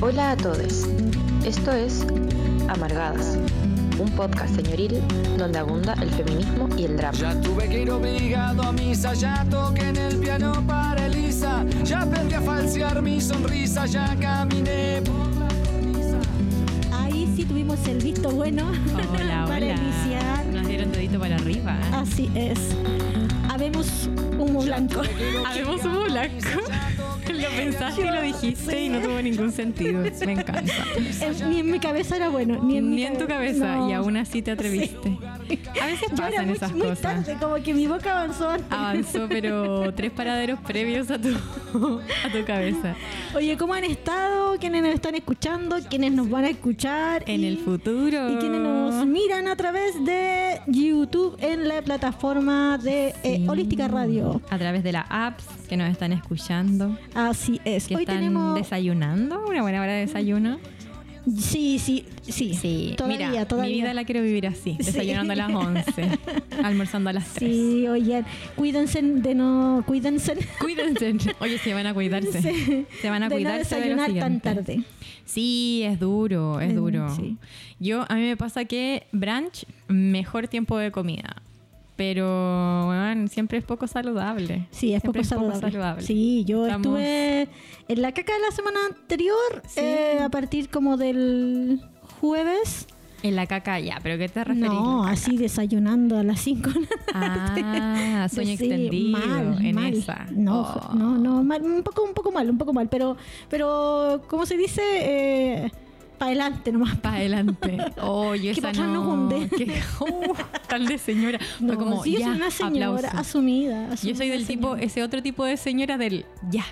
Hola a todos. Esto es Amargadas, un podcast señoril donde abunda el feminismo y el drama. Ya tuve que ir obligado a misa, ya toqué en el piano para Elisa, ya aprendí a falsear mi sonrisa, ya caminé por la cornisa. Ahí sí tuvimos el visto bueno Hola, para hola. iniciar. Nos dieron dedito para arriba. ¿eh? Así es. Habemos humo blanco. Habemos humo blanco. Lo pensaste y lo dijiste y no tuvo ningún sentido. Me encanta. En- ni en mi cabeza era bueno, ni en, Ni en tu cabe- cabeza no. y aún así te atreviste. A veces Yo era pasan muy, esas muy cosas. tarde, como que mi boca avanzó antes. Avanzó, pero tres paraderos previos a tu, a tu cabeza. Oye, ¿cómo han estado? ¿Quiénes nos están escuchando? ¿Quiénes nos van a escuchar? En Y- el futuro. Y quienes nos miran a través de YouTube en la plataforma de eh. Holística Radio. A través de las apps que nos están escuchando. Así es. Que Hoy están tenemos. desayunando. Una buena hora de desayuno. Sí, sí, sí. Sí, Todavía, mira, todavía. mi vida la quiero vivir así, Sí. desayunando a las 11, almorzando a las 3. Sí, oye, cuídense de no. Cuídense. Cuídense. Oye, se van a cuidarse. Sí. Se van a de no cuidarse de lo desayunar tan siguiente. tarde. Sí, es duro, es duro. sí. Yo, a mí me pasa que brunch, mejor tiempo de comida. Pero, bueno, siempre es poco saludable. Sí, es poco saludable. Sí. Yo Estamos- estuve en la caca de la semana anterior, Sí. eh, a partir como del jueves. En la caca ya, pero ¿qué te referís? No, así desayunando a las 5 de la tarde. Ah, sueño Sí, extendido mal, en mal. esa. No, Oh. no, no, mal, un poco, un poco mal, un poco mal, pero, pero, ¿cómo se dice? Eh, para adelante nomás. Para adelante. Oh, yo Que esa no. hunde. que- uh, tal de señora. No, como, sí, yo ya, soy una señora aplauso. asumida, Yo asumida soy del tipo, ese otro tipo de señora del ya.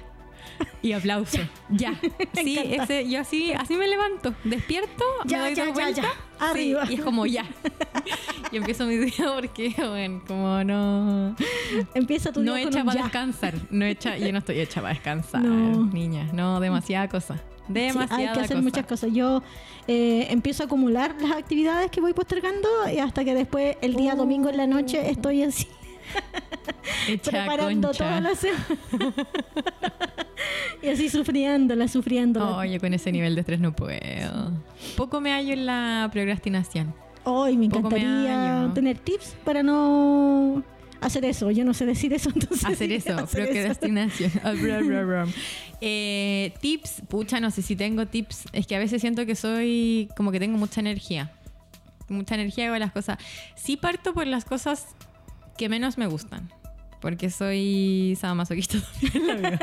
Y aplauso. Ya. Sí, ese, yo así, así me levanto. Despierto, Ya, me doy ya, dos ya, sí, Arriba. y es como ya. y empiezo mi día porque, bueno, como no. Empieza tu día No con hecha un para ya. descansar. No hecha, yo no estoy hecha para descansar, No. niña. No, demasiada cosa. Sí, Demasiada hay que hacer cosa. muchas cosas. Yo eh, empiezo a acumular las actividades que voy postergando y hasta que después el día Oh. domingo en la noche estoy así Hecha preparando concha. toda la semana. y así sufriéndola, sufriéndola. Oh, yo con ese nivel de estrés no puedo. Poco me hallo en la procrastinación. Hoy me poco me encantaría hallo. tener tips para no hacer eso. Yo no sé decir eso, entonces. Hacer eso, hacer eso. procrastinación. Bra. Eh, tips, pucha, no sé si tengo tips. Es que a veces siento que soy como que tengo mucha energía. Mucha energía hago las cosas. Sí parto por las cosas que menos me gustan. Porque soy sadomasoquista también en la vida.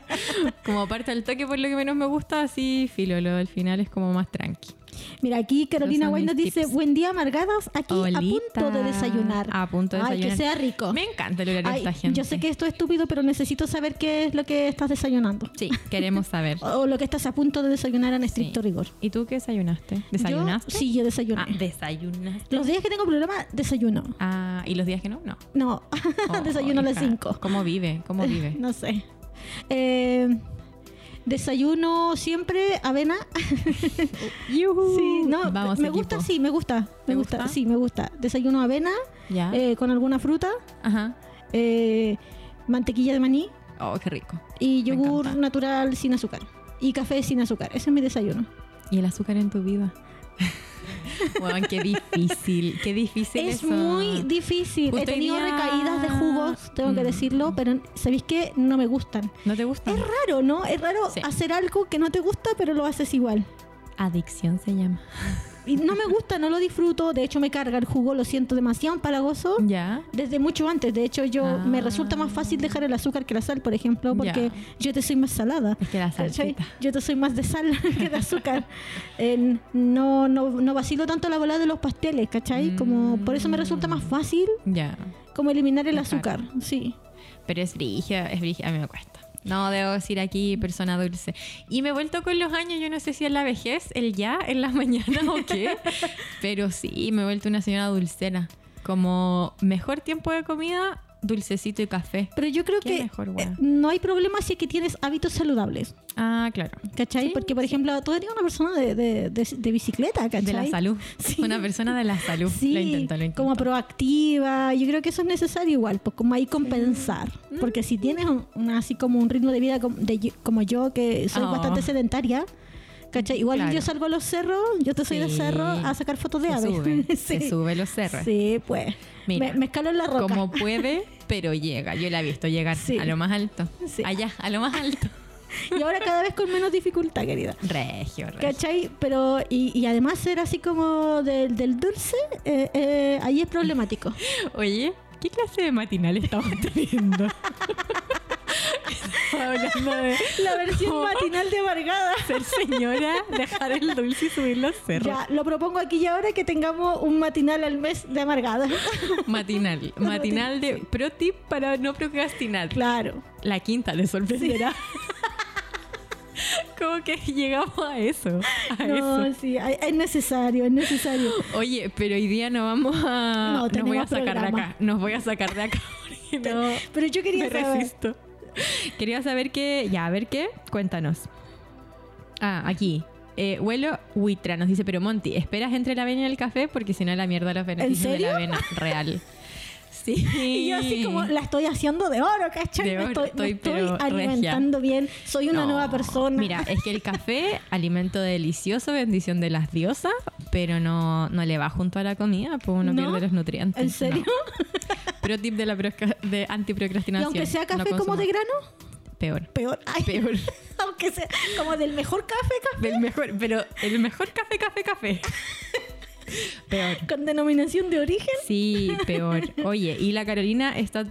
como parto al toque por lo que menos me gusta, así filo. Lo del final es como más tranqui. Mira, aquí Carolina nos mis dice: tips. Buen día, amargadas. Aquí a punto de desayunar. A punto de Ay, desayunar. que sea rico. Me encanta el horario Ay, de esta gente. yo sé que esto es estúpido, pero necesito saber qué es lo que estás desayunando. Sí, queremos saber. O, lo que estás a punto de desayunar en estricto Sí. rigor. ¿Y tú qué desayunaste? ¿Desayunaste? Yo, sí, yo desayuné. Ah, desayunaste. Los días que tengo programa, desayuno. Ah, ¿y los días que no? No. No, Oh, desayuno a las hija, 5. ¿Cómo vive? ¿Cómo vive? No sé. Eh, desayuno siempre avena. Sí, no, Vamos, me equipo. gusta, sí, me gusta. Me ¿Te gusta? gusta? sí, me gusta. Desayuno avena Ya. eh, con alguna fruta, Ajá. eh, mantequilla de maní Oh, qué rico. y yogur natural sin azúcar. Y café sin azúcar. Ese es mi desayuno. ¿Y el azúcar en tu vida? Bueno, qué difícil. Qué difícil Es eso. muy difícil. Justo He tenido día- recaídas de jugos, tengo que decirlo, pero ¿sabéis qué? No me gustan. ¿No te gusta? Es raro, ¿no? Es raro Sí. hacer algo que no te gusta, pero lo haces igual. Adicción se llama. Y no me gusta, no lo disfruto. De hecho, me carga el jugo, lo siento demasiado empalagoso. ¿Ya? Desde mucho antes. De hecho, yo Ah. me resulta más fácil dejar el azúcar que la sal, por ejemplo, porque Ya. yo te soy más salada. Es que la salsita. Yo te soy más de sal que de azúcar. Eh, no, no, no vacilo tanto la bola de los pasteles, ¿cachai? Como, por eso me resulta más fácil Ya. como eliminar el Dejar. azúcar. Sí. Pero es brigia, es brigia, a mí me cuesta. No, debo decir aquí persona dulce. Y me he vuelto con los años, yo no sé si es la vejez, el ya, en las mañanas o qué. pero sí, me he vuelto una señora dulcera. Como mejor tiempo de comida, dulcecito y café. Pero yo creo que mejor, eh, no hay problema si es que tienes hábitos saludables. Ah, claro. ¿Cachai? Sí, Porque, por ejemplo, tú eres una persona de, de, de- de bicicleta, ¿cachai? De la salud. Sí. Una persona de la salud. Sí, lo intento, lo intento. como proactiva. Yo creo que eso es necesario igual, pues como ahí compensar. Mm. Porque si tienes un, así como un ritmo de vida como, como yo, que soy Oh. bastante sedentaria, ¿Cachai? Igual Claro. yo salgo a los cerros, yo te soy de cerro a sacar fotos de Se aves. sube, sí. se sube los cerros. Sí, pues. Mira, me, me escalo en la roca. Como puede, pero llega. Yo la he visto llegar Sí. a lo más alto. Allá, a lo más alto. Y ahora cada vez con menos dificultad, querida. Regio, regio. ¿Cachai? Pero, y, y además ser así como del, del dulce, eh, eh, ahí es problemático. Oye, ¿qué clase de matinal estamos teniendo? Hablando de La versión matinal de Vargada. ser señora, dejar el dulce y subir los cerros. Ya, lo propongo aquí y ahora que tengamos un matinal al mes de Amargada. Matinal. Matinal de pro tip para no procrastinar. claro. La quinta le sorprenderá. Como que llegamos a eso. A No, eso. sí, es necesario, es necesario. Oye, pero hoy día no vamos a. No, nos voy a sacar de programa. acá. Nos voy a sacar de acá. no. Pero yo quería Me saber. resisto. Quería saber qué. Ya, a ver qué. Cuéntanos. Ah, aquí. Eh, Huelo Huitra nos dice, pero Monty, ¿esperas entre la avena y el café? Porque si no, la mierda los beneficios de la avena. Real. Sí. Y yo así como la estoy haciendo de oro, ¿cachai? De me oro, estoy, me alimentando bien. Soy una No. nueva persona. Mira, es que el café, alimento delicioso, bendición de las diosas, pero no, no le va junto a la comida, pues uno ¿No? pierde los nutrientes. ¿En serio? No. Pero tip de la de Y antiprocrastinación. aunque sea no café como de grano, Peor. peor. Ay, Peor. aunque sea como del mejor café, café Del mejor, pero el mejor café, café, café. Peor. con denominación de origen. Sí, peor. Oye, y la Carolina está,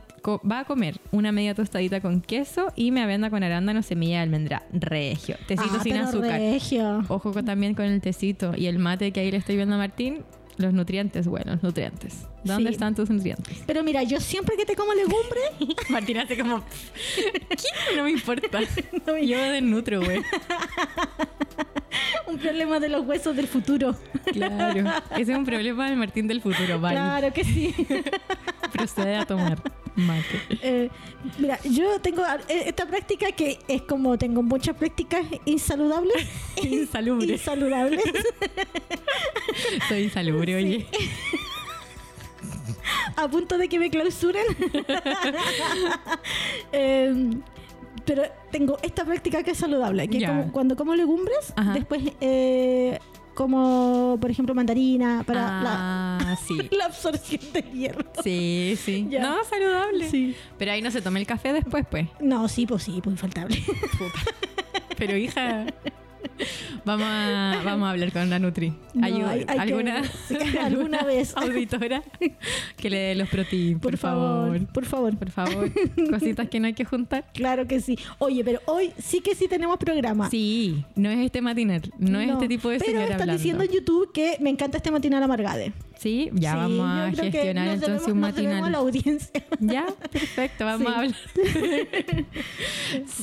va a comer una media tostadita con queso y me avena con arándano, semilla de almendra. Regio. Tecito Ah, sin pero azúcar. regio. Ojo con- también con el tecito y el mate que ahí le estoy viendo a Martín. Los nutrientes, bueno, los nutrientes. ¿Dónde Sí. están tus nutrientes? Pero mira, yo siempre que te como legumbre, Martín hace como... ¿Qué? No me importa. No me- Yo me desnutro, güey. un problema de los huesos del futuro. Claro. Ese es un problema del Martín del futuro. Vale. Claro que sí. Procede a tomar mate. Eh, mira, yo tengo eh, esta práctica que es como tengo muchas prácticas insaludables. Insalubre. Insaludables. Soy insalubre, oye. a punto de que me clausuren. Eh, pero tengo esta práctica que es saludable, que es como cuando como legumbres, Ajá. después eh, como, por ejemplo, mandarina para la, ah, sí. la absorción de hierro. Sí, sí. Ya. No, saludable. Sí. Pero ahí no se toma el café después, pues. No, sí, pues sí, pues infaltable. Pero hija, vamos a, vamos a hablar con la Nutri. No, Ayu- hay- hay que- ¿Alguna, alguna vez. auditora que le dé los protein, por, Por, favor, por favor. Por favor. Cositas que no hay que juntar. Claro que sí. Oye, pero hoy sí que sí tenemos programa. Sí, no es este matinal, no, es este tipo de Pero señora están hablando. diciendo en YouTube que me encanta este matinal amargade. Sí, ya Sí, vamos a gestionar entonces debemos- un debemos a la matinal. audiencia. Ya, perfecto, vamos Sí. a hablar.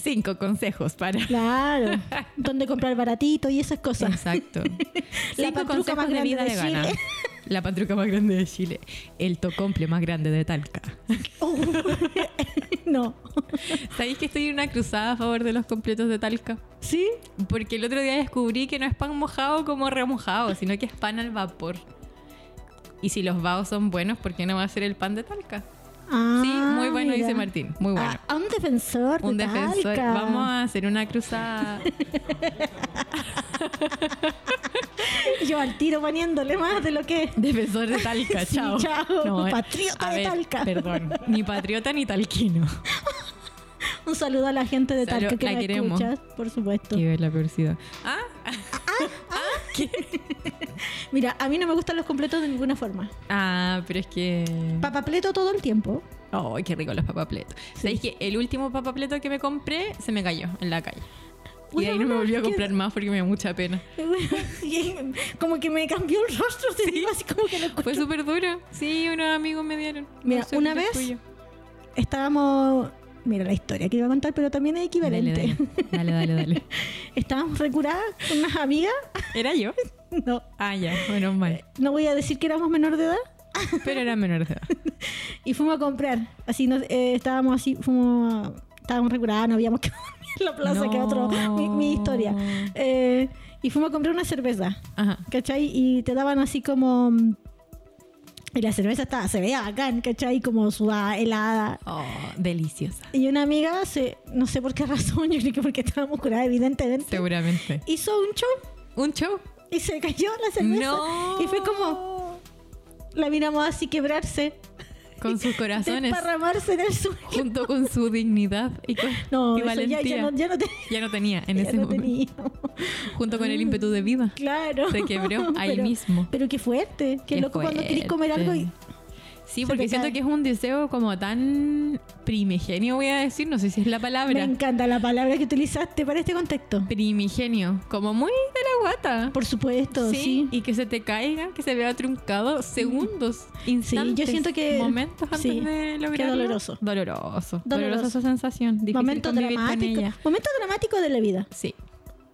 Cinco consejos para. Claro. Donde comprar baratito y esas cosas. Exacto. La patruca más de grande vida de. Chile. La patruca más grande de Chile. El tocomple más grande de Talca. Oh. no. ¿Sabéis que estoy en una cruzada a favor de los completos de Talca? ¿Sí? Porque el otro día descubrí que no es pan mojado como remojado, sino que es pan al vapor. Y si los vaos son buenos, ¿por qué no va a ser el pan de Talca? Ah, sí, muy bueno, mira. dice Martín. Muy bueno. Ah, a un defensor de Un defensor. Talca. Vamos a hacer una cruzada. Yo al tiro poniéndole más de lo que... Defensor de Talca, Sí, chao. chao. Patriota a de ver, Talca. Perdón, ni patriota ni talquino. Un saludo a la gente de Salud, Talca que la queremos. escucha, por supuesto. Qué ver la peorcidad. Ah, Mira, a mí no me gustan los completos de ninguna forma. ah, pero es que. Papapleto todo el tiempo. Ay, qué rico los papapletos. ¿Sabéis que el último papapleto que me compré se me cayó en la calle? Y ahí no me volví a ¿qué- comprar más porque me dio mucha pena. como que me cambió el rostro, te digo, así como que lo Fue súper duro. Sí, unos amigos me dieron. Mira, una vez. Estábamos... Mira la historia que iba a contar, pero también es equivalente. dale, dale, dale, dale. Estábamos recuradas con unas amigas. ¿Era yo? No, Ah, ya, menos mal. no voy a decir que éramos menor de edad. Pero era menor de edad. Y fuimos a comprar. Así nos, eh, estábamos así, fuimos estábamos recuradas, no habíamos que en la plaza, que No. otro, mi, mi historia. Eh, y fuimos a comprar una cerveza, Ajá. ¿cachai? Y te daban así como mm, Y la cerveza estaba, se veía bacán, ¿cachai? Como sudada, helada. Oh, deliciosa. Y una amiga, se, no sé por qué razón, yo creo que porque estábamos curadas, evidentemente, Seguramente. hizo un show ¿Un show? y se cayó la cerveza. No. Y fue como, la miramos así quebrarse, Con sus corazones. desparramarse en el suelo. junto con su dignidad y, con, No, y eso ya, valentía. ya no, ya no, Ya no tenía en ese momento. Junto con el ímpetu de vida. Claro. Se quebró ahí Pero- mismo. Pero qué fuerte. Qué, Qué loco cuando querés comer algo y Sí, porque siento que es un deseo como tan primigenio, voy a decir. No sé si es la me palabra. encanta la palabra que utilizaste para este contexto. Primigenio. Como muy de la guata. Por supuesto, sí. Y que se te caiga, que se vea truncado segundos, instantes. siento que- Momentos antes sí, de qué lograrlo. doloroso. Doloroso. Doloroso. Dolorosa esa sensación. Difícil Momento convivir con dramático. ella. Momento dramático de la vida. Sí.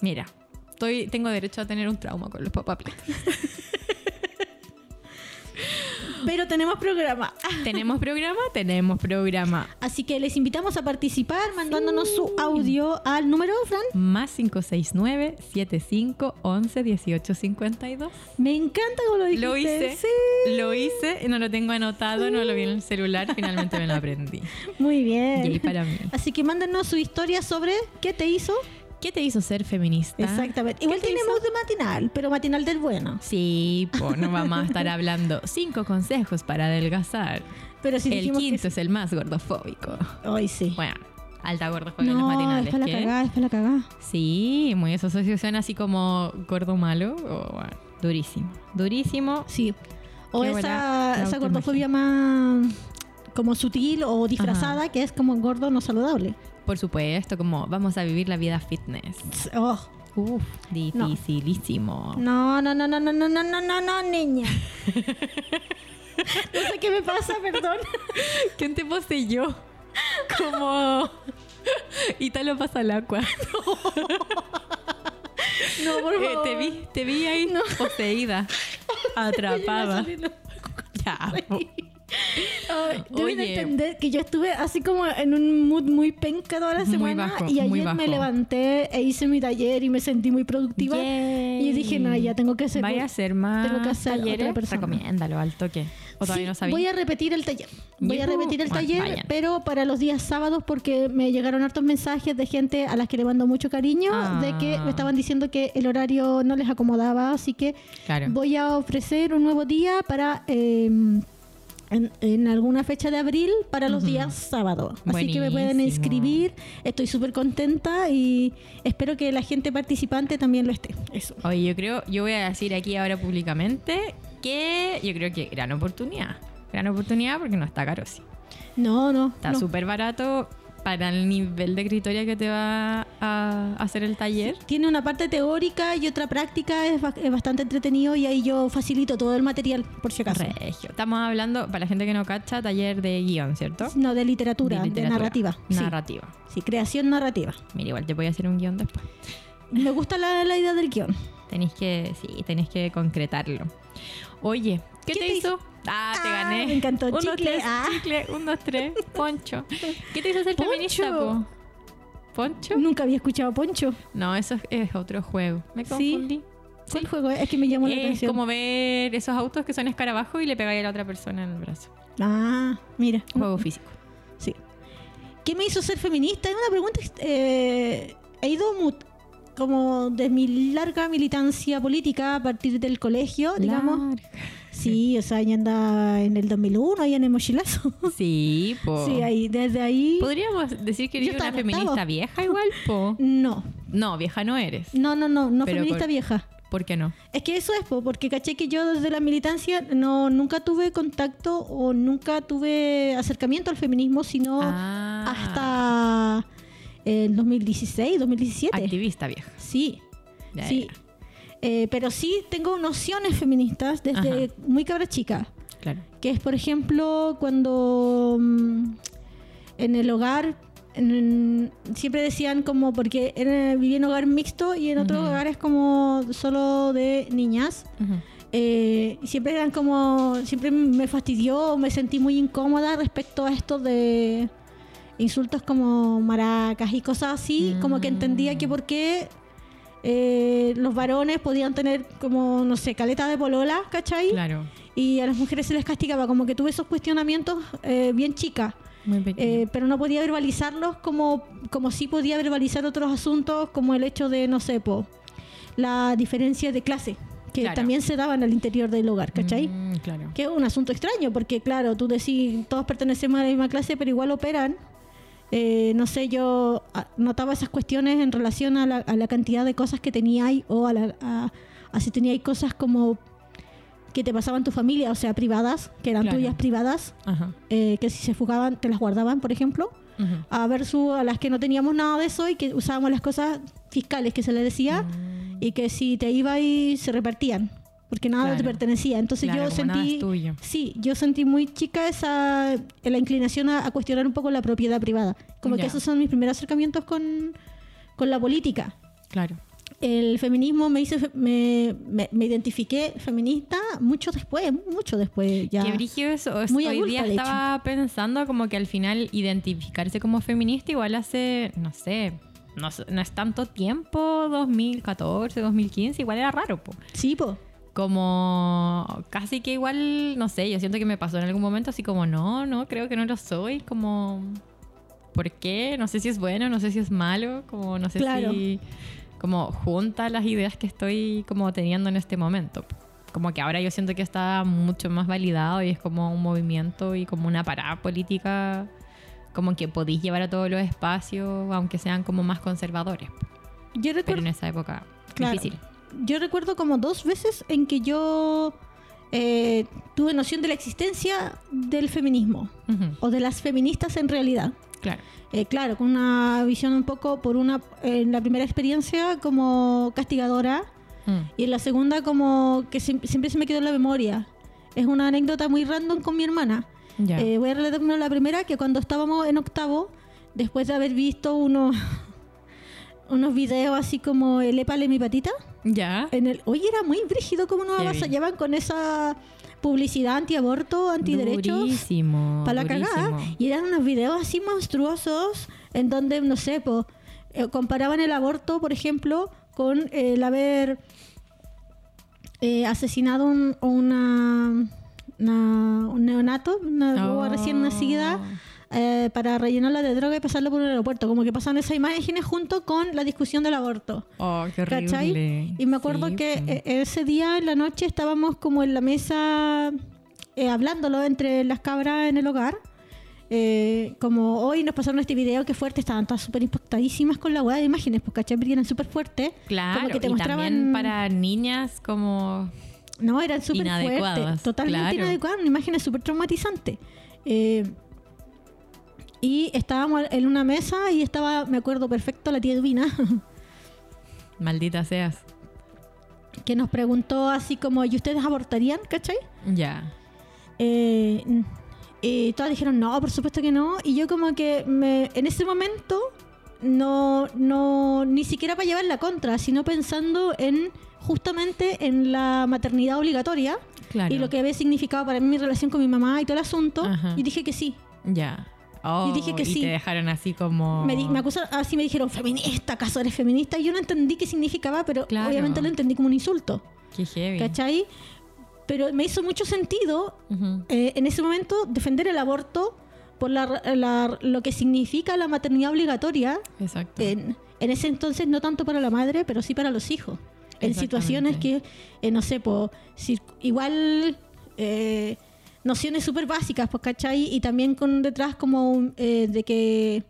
Mira, estoy, tengo derecho a tener un trauma con los papaplitos. Pero tenemos programa. ¿Tenemos programa? Tenemos programa. Así que les invitamos a participar mandándonos su audio al número, Fran. Más 569 75 11 18 52. Me encanta como lo dijiste. Lo hice. Sí. Lo hice, no lo tengo anotado, no lo vi en el celular, finalmente me lo aprendí. Muy bien. Yay para mí. Así que mándanos su historia sobre qué te hizo. ¿Qué te hizo ser feminista? Exactamente. Igual ¿Qué te tiene hizo? mood de matinal, pero matinal del bueno. Sí, po, no vamos a estar hablando cinco consejos para adelgazar. Pero si el quinto que... es el más gordofóbico. Hoy sí. Bueno, alta gordofobia en los no, matinales. es para la cagada, es para la cagada. Sí, muy esa asociación así como gordo malo. o, bueno, durísimo. Durísimo. Sí. O Qué esa, esa gordofobia más como sutil o disfrazada, que es como gordo no saludable. Por supuesto, como vamos a vivir la vida fitness. Oh, Uf, dificilísimo. no, no, no, no, no, no, no, no, no, no, niña. no sé qué me pasa, perdón. ¿Quién te poseyó? Como Italo pasa al agua. No, por Eh, favor. te vi, te vi ahí poseída, atrapada. Ya, Ay, deben Oye. entender que yo estuve así como en un mood muy penca toda la semana bajo, y ayer me levanté e hice mi taller y me sentí muy productiva. Yay. Y dije, no, ya tengo que hacer. Vaya a hacer más tengo que hacer talleres, otra persona. recomiéndalo al toque. ¿O todavía Sí, no sabía? voy a repetir el taller. Voy a repetir el Bueno, taller, vayan. pero para los días sábados porque me llegaron hartos mensajes de gente a las que le mando mucho cariño, de que Ah. me estaban diciendo que el horario no les acomodaba, así que Claro. voy a ofrecer un nuevo día para eh, en, en alguna fecha de abril para los días sábados. Así que me pueden inscribir. Estoy súper contenta y espero que la gente participante también lo esté. Eso. Oye, yo creo, yo voy a decir aquí ahora públicamente que yo creo que gran oportunidad. Gran oportunidad porque no está caro, sí. No, no. Está no. súper barato para el nivel de escritoria que te va a hacer el taller. Tiene una parte teórica y otra práctica, es, ba- es bastante entretenido y ahí yo facilito todo el material, por si acaso. Regio. Estamos hablando, para la gente que no cacha, taller de guion, ¿cierto? No, de literatura, de, literatura. narrativa. Sí. Narrativa. Sí, creación narrativa. Mira, igual te voy a hacer un guion después. Me gusta la, la idea del guion. Tenéis que, sí, tenéis que concretarlo. Oye, ¿qué, ¿Qué te, hizo? Ah, te Ah, gané. me encantó. Un, dos, Chicle, tres, ah. chicle, un, dos, tres. Poncho. ¿Qué te hizo ser Poncho. feminista, po? ¿Poncho? Nunca había escuchado Poncho. No, eso es, es otro juego. Me Sí. confundí. ¿Cuál juego es? Es que me llamó la Es atención. como ver esos autos que son escarabajos y le pegáis a la otra persona en el brazo. Ah, mira. Juego físico. Sí. ¿Qué me hizo ser feminista? Es una pregunta. eh, he ido como de mi larga militancia política a partir del colegio, digamos. Sí, o sea, ya anda en el 2001, ahí en el mochilazo. Sí, po. Sí, ahí, desde ahí. Podríamos decir que eres una feminista octavo. vieja igual, po. No, No, vieja no eres. no, no, no, no Pero feminista por- vieja. ¿Por qué no? Es que eso es, po, porque caché que yo desde la militancia no nunca tuve contacto o nunca tuve acercamiento al feminismo, sino Ah. hasta el 2016, 2017. Activista vieja. Sí, Ya, sí. Eh, pero sí tengo nociones feministas desde Ajá. muy cabra chica. Claro. Que es, por ejemplo, cuando mm, en el hogar en- siempre decían como, porque era, vivía en hogar mixto y en otros Ujú. hogares como solo de niñas. Eh, siempre eran como, siempre me fastidió, me sentí muy incómoda respecto a esto de insultos como maracas y cosas así, como que entendía que Mm. por qué eh, los varones podían tener como, no sé, caleta de polola, ¿cachai? Claro. Y a las mujeres se les castigaba, como que tuve esos cuestionamientos eh, bien chicas. Eh, pero no podía verbalizarlos como, como sí podía verbalizar otros asuntos, como el hecho de, no sé, po, la diferencia de clase, que Claro. también se daban al interior del hogar, ¿cachai? Mm, claro. Que es un asunto extraño, porque claro, tú decís, todos pertenecemos a la misma clase, pero igual operan. Eh, no sé, yo ah, notaba esas cuestiones en relación a la, a la cantidad de cosas que teníais o a, la, a, a si teníais cosas como que te pasaban tu familia, o sea, privadas, que eran Claro. tuyas privadas, eh, que si se fugaban te las guardaban, por ejemplo, a versus a las que no teníamos nada de eso y que usábamos las cosas fiscales que se le decía Mm. y que si te iba y se repartían, porque nada te Claro. pertenecía. Entonces Claro, yo sentí, tuyo. sí, yo sentí muy chica esa la inclinación a, a cuestionar un poco la propiedad privada. Como Ya. que esos son mis primeros acercamientos con, con la política. Claro. El feminismo me hice, me, me, me identifiqué feminista mucho después, mucho después ya. Qué brígido eso. Es- Muy Hoy adulta, día estaba pensando como que al final identificarse como feminista igual hace, no sé, no, no es tanto tiempo, 2014, 2015, igual era raro, po. Sí, po. Como casi que igual, no sé, yo siento que me pasó en algún momento así como, no, no, creo que no lo soy, como, ¿por qué? No sé si es bueno, no sé si es malo, como no sé Claro. si, como junta las ideas que estoy como teniendo en este momento. Como que ahora yo siento que está mucho más validado y es como un movimiento y como una parada política, como que podéis llevar a todos los espacios, aunque sean como más conservadores. Yo Pero en esa época, Claro. difícil. Yo recuerdo como dos veces en que yo eh, tuve noción de la existencia del feminismo Ujú, o de las feministas en realidad. Claro. Eh, claro, con una visión un poco por una en la primera experiencia como castigadora Mm. y en la segunda como que siem- siempre se me quedó en la memoria. Es una anécdota muy random con mi hermana. Ya. Eh, voy a relatar primero la primera, que cuando estábamos en octavo, después de haber visto unos, unos videos así como el épale mi patita, Ya. en el, oye, era muy brígido como nos avasallaban con esa publicidad antiaborto, antiderechos. Durísimo. Para la cagada. Y eran unos videos así monstruosos en donde, no sé, po, eh, comparaban el aborto, por ejemplo, con el haber eh, asesinado un, una, una- un neonato, una Oh. recién nacida, eh, para rellenarla de droga y pasarla por un aeropuerto. Como que pasan esas imágenes junto con la discusión del aborto. Oh, qué horrible. ¿Cachai? Y me acuerdo Sí, que eh, ese día en la noche estábamos como en la mesa eh, hablándolo entre las cabras en el hogar. Eh, como hoy nos pasaron este video que fuerte, estaban todas súper impactadísimas con la hueá de imágenes, porque ¿cachai? Porque eran súper fuertes. Claro, como que te y mostraban. también para niñas como... No, eran súper fuertes, totalmente claro. inadecuadas, una imagen súper traumatizante. Eh, y estábamos en una mesa y estaba, me acuerdo perfecto, la tía Edwina, Maldita seas. que nos preguntó así como, ¿y ustedes abortarían? ¿Cachai? Ya. Eh, y todas dijeron, no, por supuesto que no. Y yo como que me, en ese momento, no, no, ni siquiera para llevar la contra, sino pensando en justamente en la maternidad obligatoria Claro. y lo que había significado para mí mi relación con mi mamá y todo el asunto. Ajá. Y dije que sí. Ya. Oh, Y dije que y sí. te dejaron así como... Me, di- me acusaron, así me dijeron, feminista, ¿acaso eres feminista? Y yo no entendí qué significaba, pero Claro. obviamente lo entendí como un insulto. Qué heavy. ¿Cachai? Pero me hizo mucho sentido Ujú. eh, en ese momento defender el aborto por la, la- lo que significa la maternidad obligatoria, Exacto. en, en ese entonces no tanto para la madre, pero sí para los hijos. En situaciones que, eh, no sé, po, si- igual eh, nociones súper básicas, pues, ¿cachai? Y también con detrás como un, eh, de que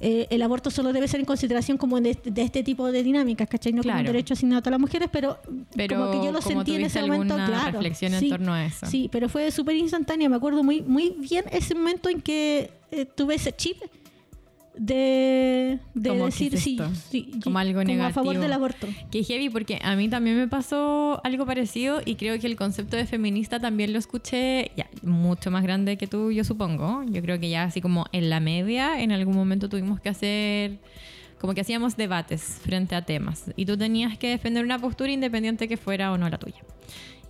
eh, el aborto solo debe ser en consideración como de, de este tipo de dinámicas, ¿cachai? No como un Claro. derecho asignado a todas las mujeres, pero, Pero como que yo lo sentí en ese momento, claro. reflexión en sí. torno a eso. Sí, pero fue súper instantánea. Me acuerdo muy, muy bien ese momento en que eh, tuve ese chip de, de Como, ¿qué decir es sí, sí, Como algo a favor negativo. del aborto. Qué heavy, porque a mí también me pasó algo parecido y creo que el concepto de feminista también lo escuché ya mucho más grande que tú, yo supongo. Yo creo que ya así como en la media, en algún momento tuvimos que hacer, como que hacíamos debates frente a temas y tú tenías que defender una postura independiente que fuera o no la tuya.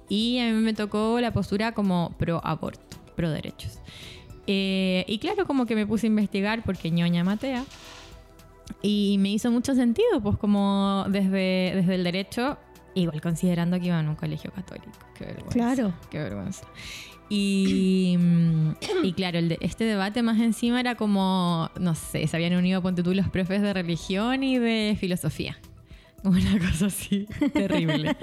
Y a mí me tocó la postura como pro aborto, pro derechos. Eh, y claro, como que me puse a investigar porque ñoña Matea. Y me hizo mucho sentido, pues como desde, desde el derecho, igual considerando que iba en un colegio católico. Qué vergüenza. Claro. Qué vergüenza. Y, mm, y claro, el de- este debate más encima era como, no sé, se habían unido, ponte tú, los profes de religión y de filosofía. Una cosa así, terrible.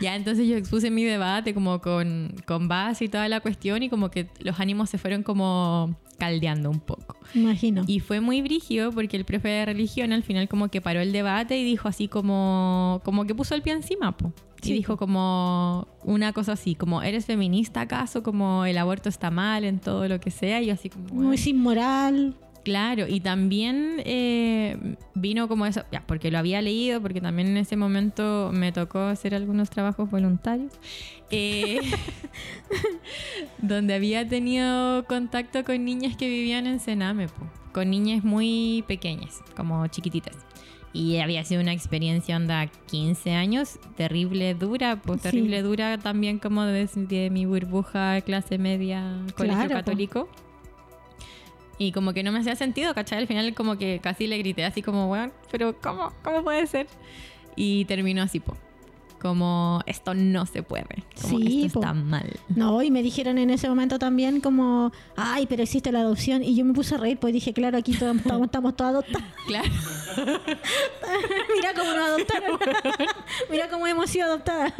ya, entonces yo expuse mi debate como con, con base y toda la cuestión y como que los ánimos se fueron como caldeando un poco. Imagino. Y fue muy brígido porque el profe de religión al final como que paró el debate y dijo así como, como que puso el pie encima, po. Y dijo como una cosa así, como, ¿eres feminista acaso? Como el aborto está mal en todo lo que sea. Y yo así como... Muy "Bueno". sin moral. Claro, y también eh, vino como eso, ya, porque lo había leído, porque también en ese momento me tocó hacer algunos trabajos voluntarios, eh, donde había tenido contacto con niñas que vivían en Sename, con niñas muy pequeñas, como chiquititas. Y había sido una experiencia onda 15 años, terrible, dura, pues Sí. terrible, dura también como desde mi burbuja clase media, colegio Claro, po. Y como que no me hacía sentido, ¿cachai? Al final como que casi le grité así como, bueno, pero ¿cómo? ¿Cómo puede ser? Y terminó así, po. Como, esto no se puede. Como, Sí, esto está mal. No, y me dijeron en ese momento también como, ay, pero existe la adopción. Y yo me puse a reír, pues dije, claro, aquí todos, estamos, estamos todos adoptados. Claro. Mira cómo nos adoptaron. Mira cómo hemos sido adoptadas.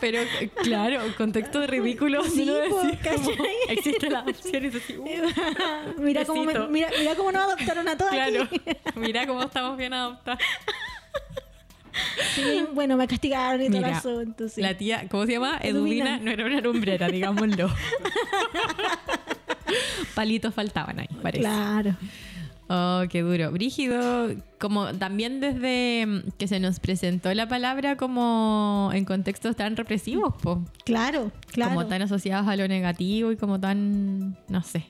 Pero, claro, contexto ridículo. Sí, ¿no? existe la opción y es así, uh, mira, cómo me- mira, mira cómo nos adoptaron a todas claro. aquí. Mira cómo estamos bien adoptados. Sí, bueno, me castigaron y todo el Mira, asunto. sí. La tía, ¿cómo se llama? Eduvina no era una lumbrera, digámoslo. Palitos faltaban ahí, parece. Claro. Oh, qué duro. Brígido, como también desde mm, que se nos presentó la palabra como en contextos tan represivos, po. Claro, claro. como tan asociados a lo negativo y como tan, no sé.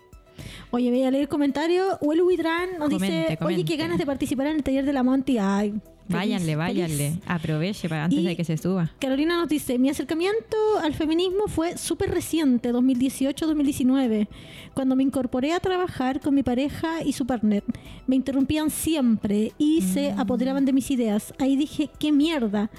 Oye, voy a leer el comentario. Huel Huidrán nos Comente, dice, oye, comente. qué ganas de participar en el taller de la Monty. Ay, váyanle, váyanle. Aproveche para antes Y- de que se suba. Carolina nos dice, mi acercamiento al feminismo fue súper reciente, 2018-2019, cuando me incorporé a trabajar con mi pareja y su partner. Me interrumpían siempre y se Mm. apoderaban de mis ideas. Ahí dije, qué mierda.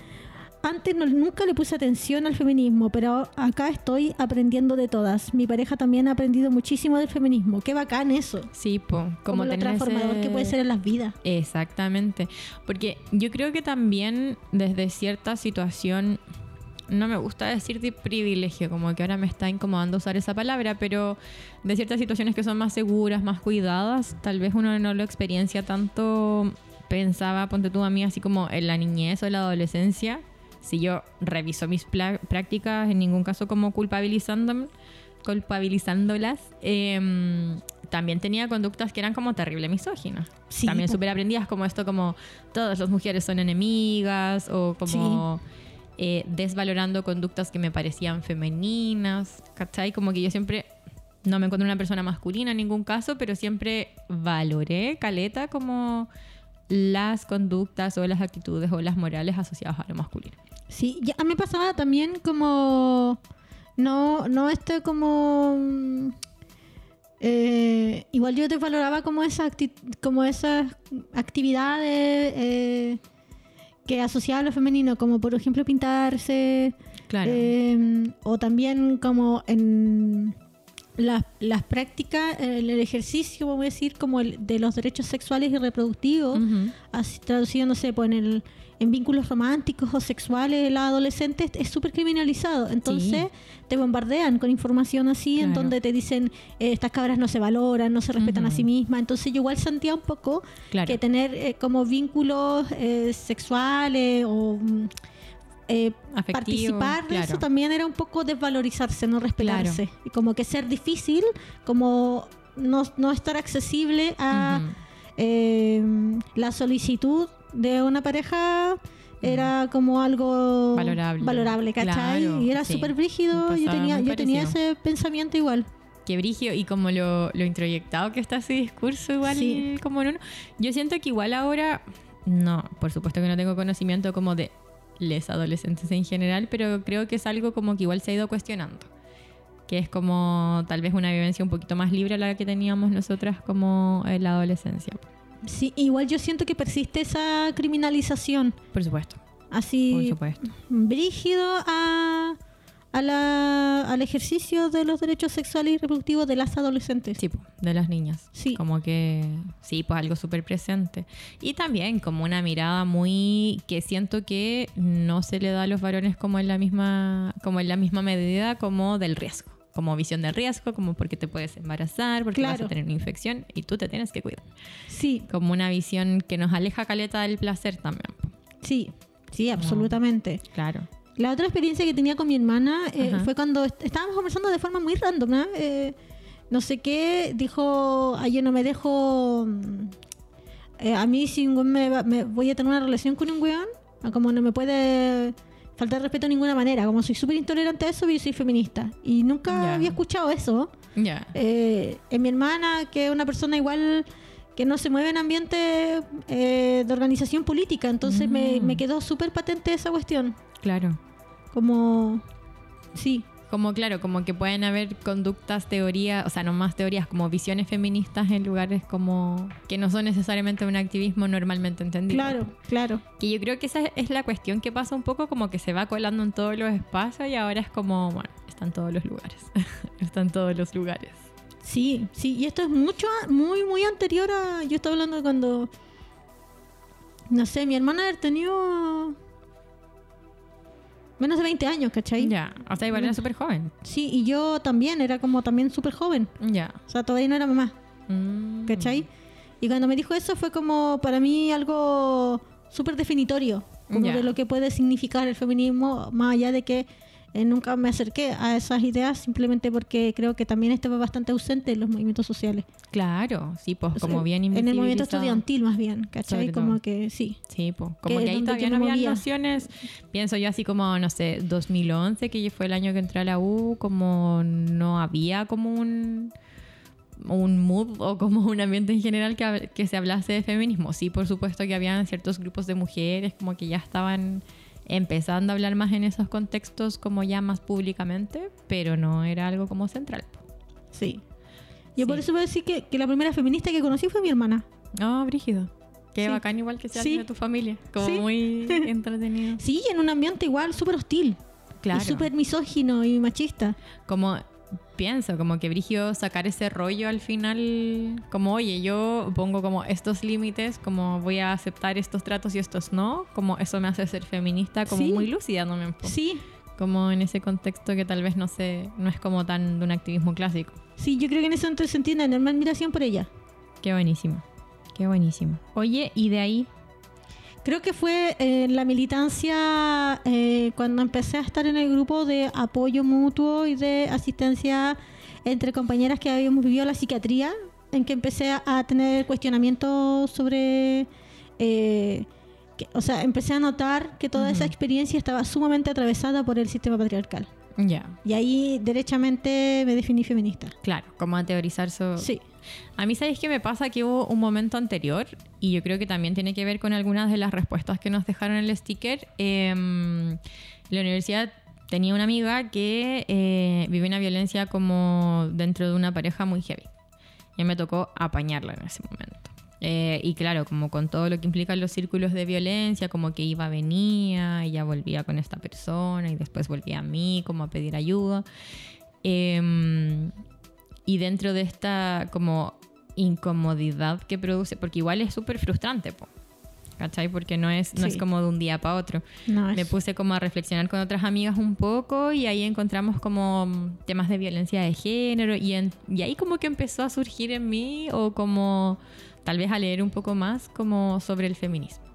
Antes no- nunca le puse atención al feminismo, pero acá estoy aprendiendo de todas. Mi pareja también ha aprendido muchísimo del feminismo. Qué bacán eso. Sí, po. Como, Como, lo transformador ese- que puede ser en las vidas. Exactamente. Porque yo creo que también desde cierta situación, no me gusta decir de privilegio, como que ahora me está incomodando usar esa palabra, pero de ciertas situaciones que son más seguras, más cuidadas, tal vez uno no lo experiencia tanto, pensaba, ponte tú a mí, así como en la niñez o en la adolescencia. Si yo reviso mis prácticas, en ningún caso como culpabilizándome, culpabilizándolas, em, también tenía conductas que eran como terrible misóginas. Sí, también súper aprendidas como esto como todas las mujeres son enemigas o como eh, desvalorando conductas que me parecían femeninas, ¿cachai? Como que yo siempre no me encuentro una persona masculina en ningún caso, pero siempre valoré, caleta, como las conductas o las actitudes o las morales asociadas a lo masculino. Sí, ya a mí me pasaba también como. No, no este como. mm, eh, igual yo desvaloraba como, esa acti- como esas actividades eh, que asociaban a lo femenino, como por ejemplo pintarse, Claro. eh, o también como en las, las prácticas, en el ejercicio, vamos a decir, como el, de los derechos sexuales y reproductivos así traducido, no sé, pues en, el, en vínculos románticos o sexuales, la adolescente es- súper criminalizado. Entonces te bombardean con información así, en donde te dicen, eh, estas cabras no se valoran, no se respetan a sí mismas. Entonces yo igual sentía un poco Claro. que tener eh, como vínculos eh, sexuales o... mm, eh, Afectivo, participar de claro. eso también era un poco desvalorizarse, no respetarse. Y como que ser difícil, como no, no estar accesible a eh, la solicitud de una pareja era como algo Valorable. valorable ¿cachai? Claro, y era sí. súper brígido. Me Yo tenía, yo tenía ese pensamiento igual. Qué brigio y como lo, lo introyectado que está ese discurso igual Sí. como en uno. Yo siento que igual ahora, no, por supuesto que no tengo conocimiento como de les adolescentes en general, pero creo que es algo como que igual se ha ido cuestionando. Que es como tal vez una vivencia un poquito más libre a la que teníamos nosotras como en la adolescencia. Sí, igual yo siento que persiste esa criminalización. Por supuesto, por Así, supuesto. brígido a, a la- al ejercicio de los derechos sexuales y reproductivos de las adolescentes. Sí, de las niñas. Sí. Como que, sí, pues algo súper presente. Y también como una mirada muy que siento que no se le da a los varones como en la misma, como en la misma medida como del riesgo. Como visión de riesgo, como porque te puedes embarazar, porque vas a tener una infección y tú te tienes que cuidar. Sí, Como una visión que nos aleja caleta del placer también. sí, sí, absolutamente. Claro. La otra experiencia que tenía con mi hermana eh, fue cuando est- estábamos conversando de forma muy random, ¿no? Eh, no sé qué, dijo, "Ay, yo no me dejo... mm, eh, a mí si me, me voy a tener una relación con un weón, ah, como no me puede faltar respeto de ninguna manera, como soy súper intolerante a eso, yo soy feminista. Y nunca había escuchado eso. Ya. Eh, en mi hermana, que es una persona igual que no se mueve en ambiente eh, de organización política, entonces me, Mm. me quedó súper patente esa cuestión. Claro. Como, sí, Como claro, como que pueden haber conductas, teorías, o sea, no más teorías, como visiones feministas en lugares como que no son necesariamente un activismo normalmente entendido. claro, claro. Que yo creo que esa es la cuestión que pasa un poco como que se va colando en todos los espacios y ahora es como, bueno, está en todos los lugares. está en todos los lugares. Sí, sí, y esto es mucho, muy, muy anterior a. Yo estaba hablando de cuando. No sé, mi hermana haber tenido. Menos de 20 años, ¿cachai? Ya, o sea, igual era súper joven. Sí, y yo también, era como también súper joven. Ya. O sea, todavía no era mamá. Mm. ¿cachai? Y cuando me dijo eso fue como para mí algo súper definitorio, como Ya. de lo que puede significar el feminismo, más allá de que eh, nunca me acerqué a esas ideas, simplemente porque creo que también estaba bastante ausente en los movimientos sociales. Claro, sí, pues O sea, como bien En el movimiento estudiantil más bien, ¿cachai? Como que sí. Sí, po. como Que que, ahí todavía no había nociones. Pienso yo así como, no sé, 2011, que fue el año que entré a la U, como no había como un un mood o como un ambiente en general que, que se hablase de feminismo. Sí, por supuesto que habían ciertos grupos de mujeres como que ya estaban empezando a hablar más en esos contextos como ya más públicamente, pero no era algo como central. Sí. Yo por eso a decir que, que la primera feminista que conocí fue mi hermana. Oh, brígido. Qué Sí. bacán igual que sea Sí. de tu familia. Como Sí. muy entretenido. Sí, en un ambiente igual súper hostil. Claro. Y súper misógino y machista. como pienso, como que Brigio sacar ese rollo al final, como oye, yo pongo como estos límites, como voy a aceptar estos tratos y estos no, como eso me hace ser feminista, como Sí. muy lúcida también, po. Sí, como en ese contexto que tal vez no sé, no es como tan de un activismo clásico. sí, yo creo que en ese entonces una enorme admiración por ella. Qué buenísimo, qué buenísimo. Oye, y de ahí, Creo que fue eh, la militancia eh, cuando empecé a estar en el grupo de apoyo mutuo y de asistencia entre compañeras que habíamos vivido la psiquiatría, en que empecé a, tener cuestionamientos sobre... eh, que- o sea, empecé a notar que toda esa experiencia estaba sumamente atravesada por el sistema patriarcal. Ya, Y ahí derechamente me definí feminista. claro, como a teorizar sobre... Sí, A mí, ¿sabéis qué me pasa? Que hubo un momento anterior, y yo creo que también tiene que ver con algunas de las respuestas que nos dejaron en el sticker. Em, la universidad tenía una amiga que eh, vive una violencia como dentro de una pareja muy heavy. Y me tocó apañarla en ese momento. Eh, y claro, como con todo lo que implican los círculos de violencia, como que iba, venía, y ya volvía con esta persona, y después volvía a mí, como a pedir ayuda. Em, y dentro de esta como incomodidad que produce, porque igual es súper frustrante, po, ¿cachai? Porque no es, no Sí. es como de un día para otro. no. Me puse como a reflexionar con otras amigas un poco y ahí encontramos como temas de violencia de género y, en- y ahí como que empezó a surgir en mí o como tal vez a leer un poco más como sobre el feminismo.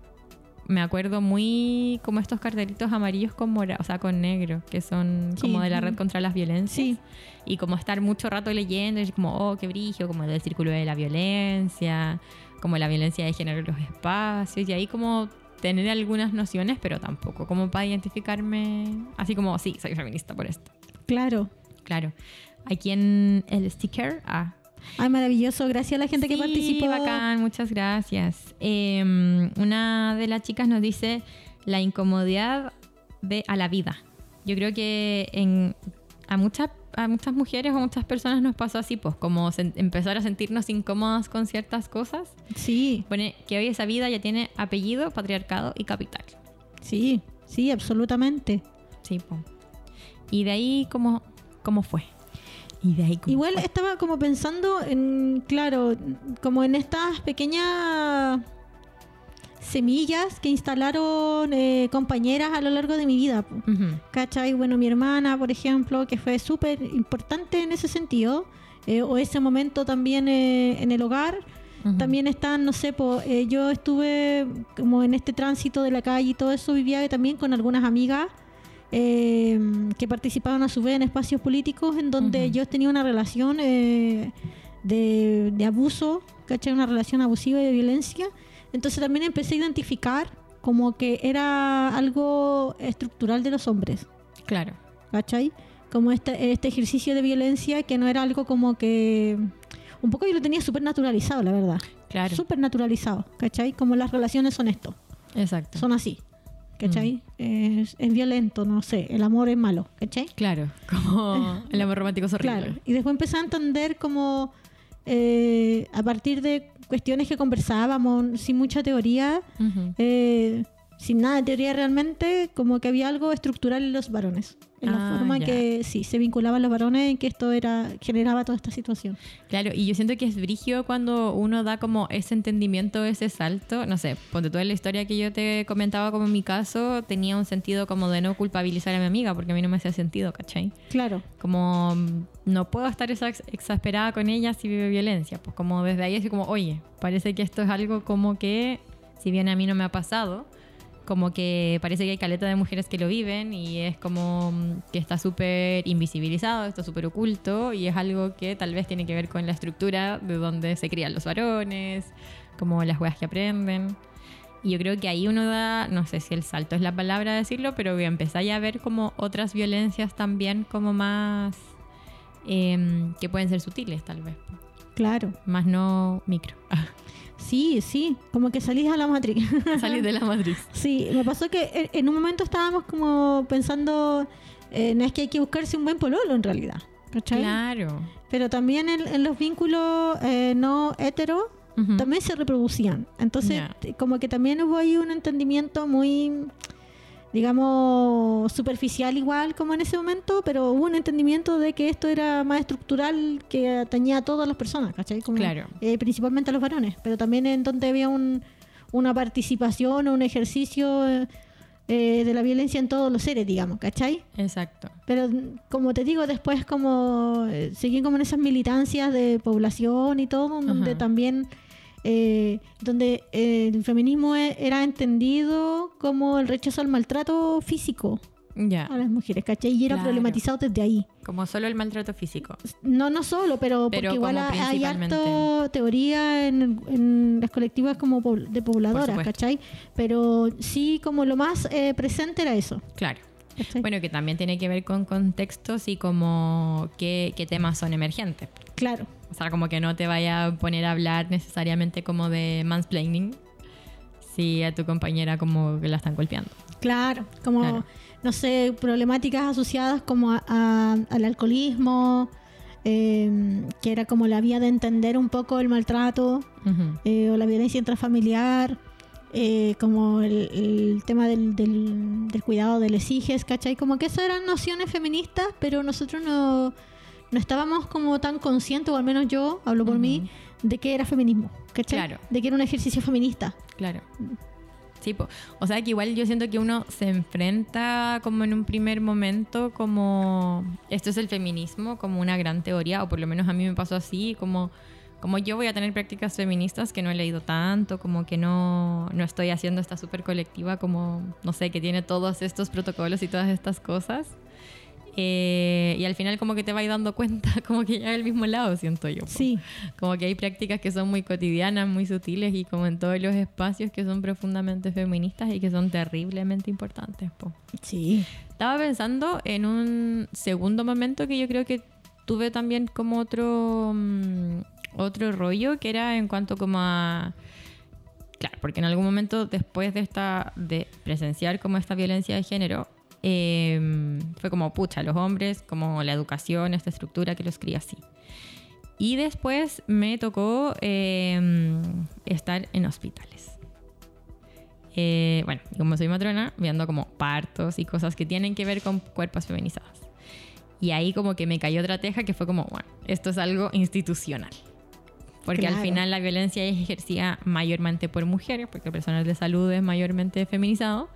Me acuerdo muy como estos cartelitos amarillos con mora, o sea, con negro, que son Sí, como de la red contra las violencias. Sí. Y como estar mucho rato leyendo, y como, oh, qué brillo, como del círculo de la violencia, como la violencia de género en los espacios, y ahí como tener algunas nociones, pero tampoco como para identificarme, así como, sí, soy feminista por esto. Claro. Claro. Aquí en el sticker, ah, Ay, maravilloso. Gracias a la gente que Sí, participó. bacán, muchas gracias. Eh, una de las chicas nos dice la incomodidad de a la vida. Yo creo que en a muchas a muchas mujeres o muchas personas nos pasó así, pues como empezar a sentirnos incómodas con ciertas cosas. Sí, Pone que hoy esa vida ya tiene apellido, patriarcado y capital. sí, sí, absolutamente. Sí, po. Y de ahí, ¿cómo, cómo fue? Y de ahí, ¿cómo Igual fue? estaba como pensando en, claro, como en estas pequeñas semillas que instalaron eh, compañeras a lo largo de mi vida. po. Ujú. ¿Cachai? Bueno, mi hermana, por ejemplo, que fue súper importante en ese sentido, eh, o ese momento también eh, en el hogar. Ujú. También están, no sé, po, eh, yo estuve como en este tránsito de la calle y todo eso, vivía también con algunas amigas eh, que participaban a su vez en espacios políticos en donde Ujú. yo tenía una relación eh, de, de abuso, ¿cachai? Una relación abusiva y de violencia. Entonces también empecé a identificar como que era algo estructural de los hombres. Claro. ¿cachai? Como este, este ejercicio de violencia que no era algo como que... Un poco yo lo tenía súper naturalizado, la verdad. Claro. Súper naturalizado, ¿cachai? Como las relaciones son esto, Exacto. son así, ¿cachai? Es, es violento, no sé, el amor es malo, ¿cachai? Claro. Como el amor romántico es horrible. Claro. Y después empecé a entender como eh, a partir de cuestiones que conversábamos sin mucha teoría, eh, sin nada de teoría realmente, como que había algo estructural en los varones. En la Ah, forma en ya. que sí, se vinculaban los varones en que esto era generaba toda esta situación. Claro, y yo siento que es brigio cuando uno da como ese entendimiento, ese salto. No sé, ponte toda la historia que yo te comentaba como en mi caso, tenía un sentido como de no culpabilizar a mi amiga, porque a mí no me hacía sentido, ¿cachai? Claro, Como mm, no puedo estar exa- exasperada con ella si vive violencia. Pues como desde ahí así como, oye, parece que esto es algo como que, si bien a mí no me ha pasado, como que parece que hay caleta de mujeres que lo viven y es como mm, que está súper invisibilizado, está súper oculto y es algo que tal vez tiene que ver con la estructura de donde se crían los varones, como las weas que aprenden. Y yo creo que ahí uno da, no sé si el salto es la palabra de decirlo, pero voy a empezar ya a ver como otras violencias también como más em, que pueden ser sutiles tal vez, claro. más no micro. Sí, sí, como que salís a la matriz. Salir de la matriz. sí, me pasó que en- un momento estábamos como pensando, eh, no es que hay que buscarse un buen pololo en realidad, ¿cachai? Claro. Pero también en, en los vínculos eh, no hetero también se reproducían. Entonces, como que también hubo ahí un entendimiento muy, digamos, superficial igual como en ese momento, pero hubo un entendimiento de que esto era más estructural que atañía a todas las personas, ¿cachai? Como, Claro. eh, principalmente a los varones, pero también en donde había un, una participación o un ejercicio eh, de la violencia en todos los seres, digamos, ¿cachai? Exacto. Pero como te digo, después como eh, seguí como en esas militancias de población y todo, donde Ajá. también eh, donde eh, el feminismo e- era entendido como el rechazo al maltrato físico a las mujeres, ¿cachai? Y era Claro. problematizado desde ahí. Como solo el maltrato físico. No, no solo, pero, Pero porque igual hay harto teoría en, en las colectivas como de pobladoras. ¿cachai? Pero sí como lo más eh, presente era eso. Claro. ¿Cachai? Bueno, que también tiene que ver con contextos y como qué, qué temas son emergentes. claro. O sea, como que no te vaya a poner a hablar necesariamente como de mansplaining si a tu compañera como que la están golpeando. Claro, como, Claro. no sé, problemáticas asociadas como a- a- al alcoholismo, eh, que era como la vía de entender un poco el maltrato Ujú. eh, o la violencia intrafamiliar, eh, como el, el tema del, del- del cuidado de los hijos, ¿cachai? Como que esas eran nociones feministas, pero nosotros no, no estábamos como tan conscientes, o al menos yo, hablo por mí, de que era feminismo, ¿cachai? Claro. De que era un ejercicio feminista. Claro. Sí, po. o sea que igual yo siento que uno se enfrenta como en un primer momento como esto es el feminismo como una gran teoría o por lo menos a mí me pasó así como como yo voy a tener prácticas feministas que no he leído tanto como que no, no estoy haciendo esta super colectiva como no sé que tiene todos estos protocolos y todas estas cosas Eh, y al final como que te vas dando cuenta como que llega al mismo lado siento yo po. Sí, Como que hay prácticas que son muy cotidianas, muy sutiles y como en todos los espacios que son profundamente feministas y que son terriblemente importantes. po. sí. Estaba pensando en un segundo momento que yo creo que tuve también como otro, mm, otro rollo que era en cuanto como a... Claro, porque en algún momento después de esta de presenciar como esta violencia de género, eh, fue como, pucha, los hombres, como la educación, esta estructura que los cría así. Y después me tocó eh, estar en hospitales. Eh, bueno, como soy matrona, viendo como partos y cosas que tienen que ver con cuerpos feminizados. Y ahí como que me cayó otra teja que fue como, bueno, esto es algo institucional. Porque al Claro. final la violencia es ejercida mayormente por mujeres, porque el personal de salud es mayormente feminizado.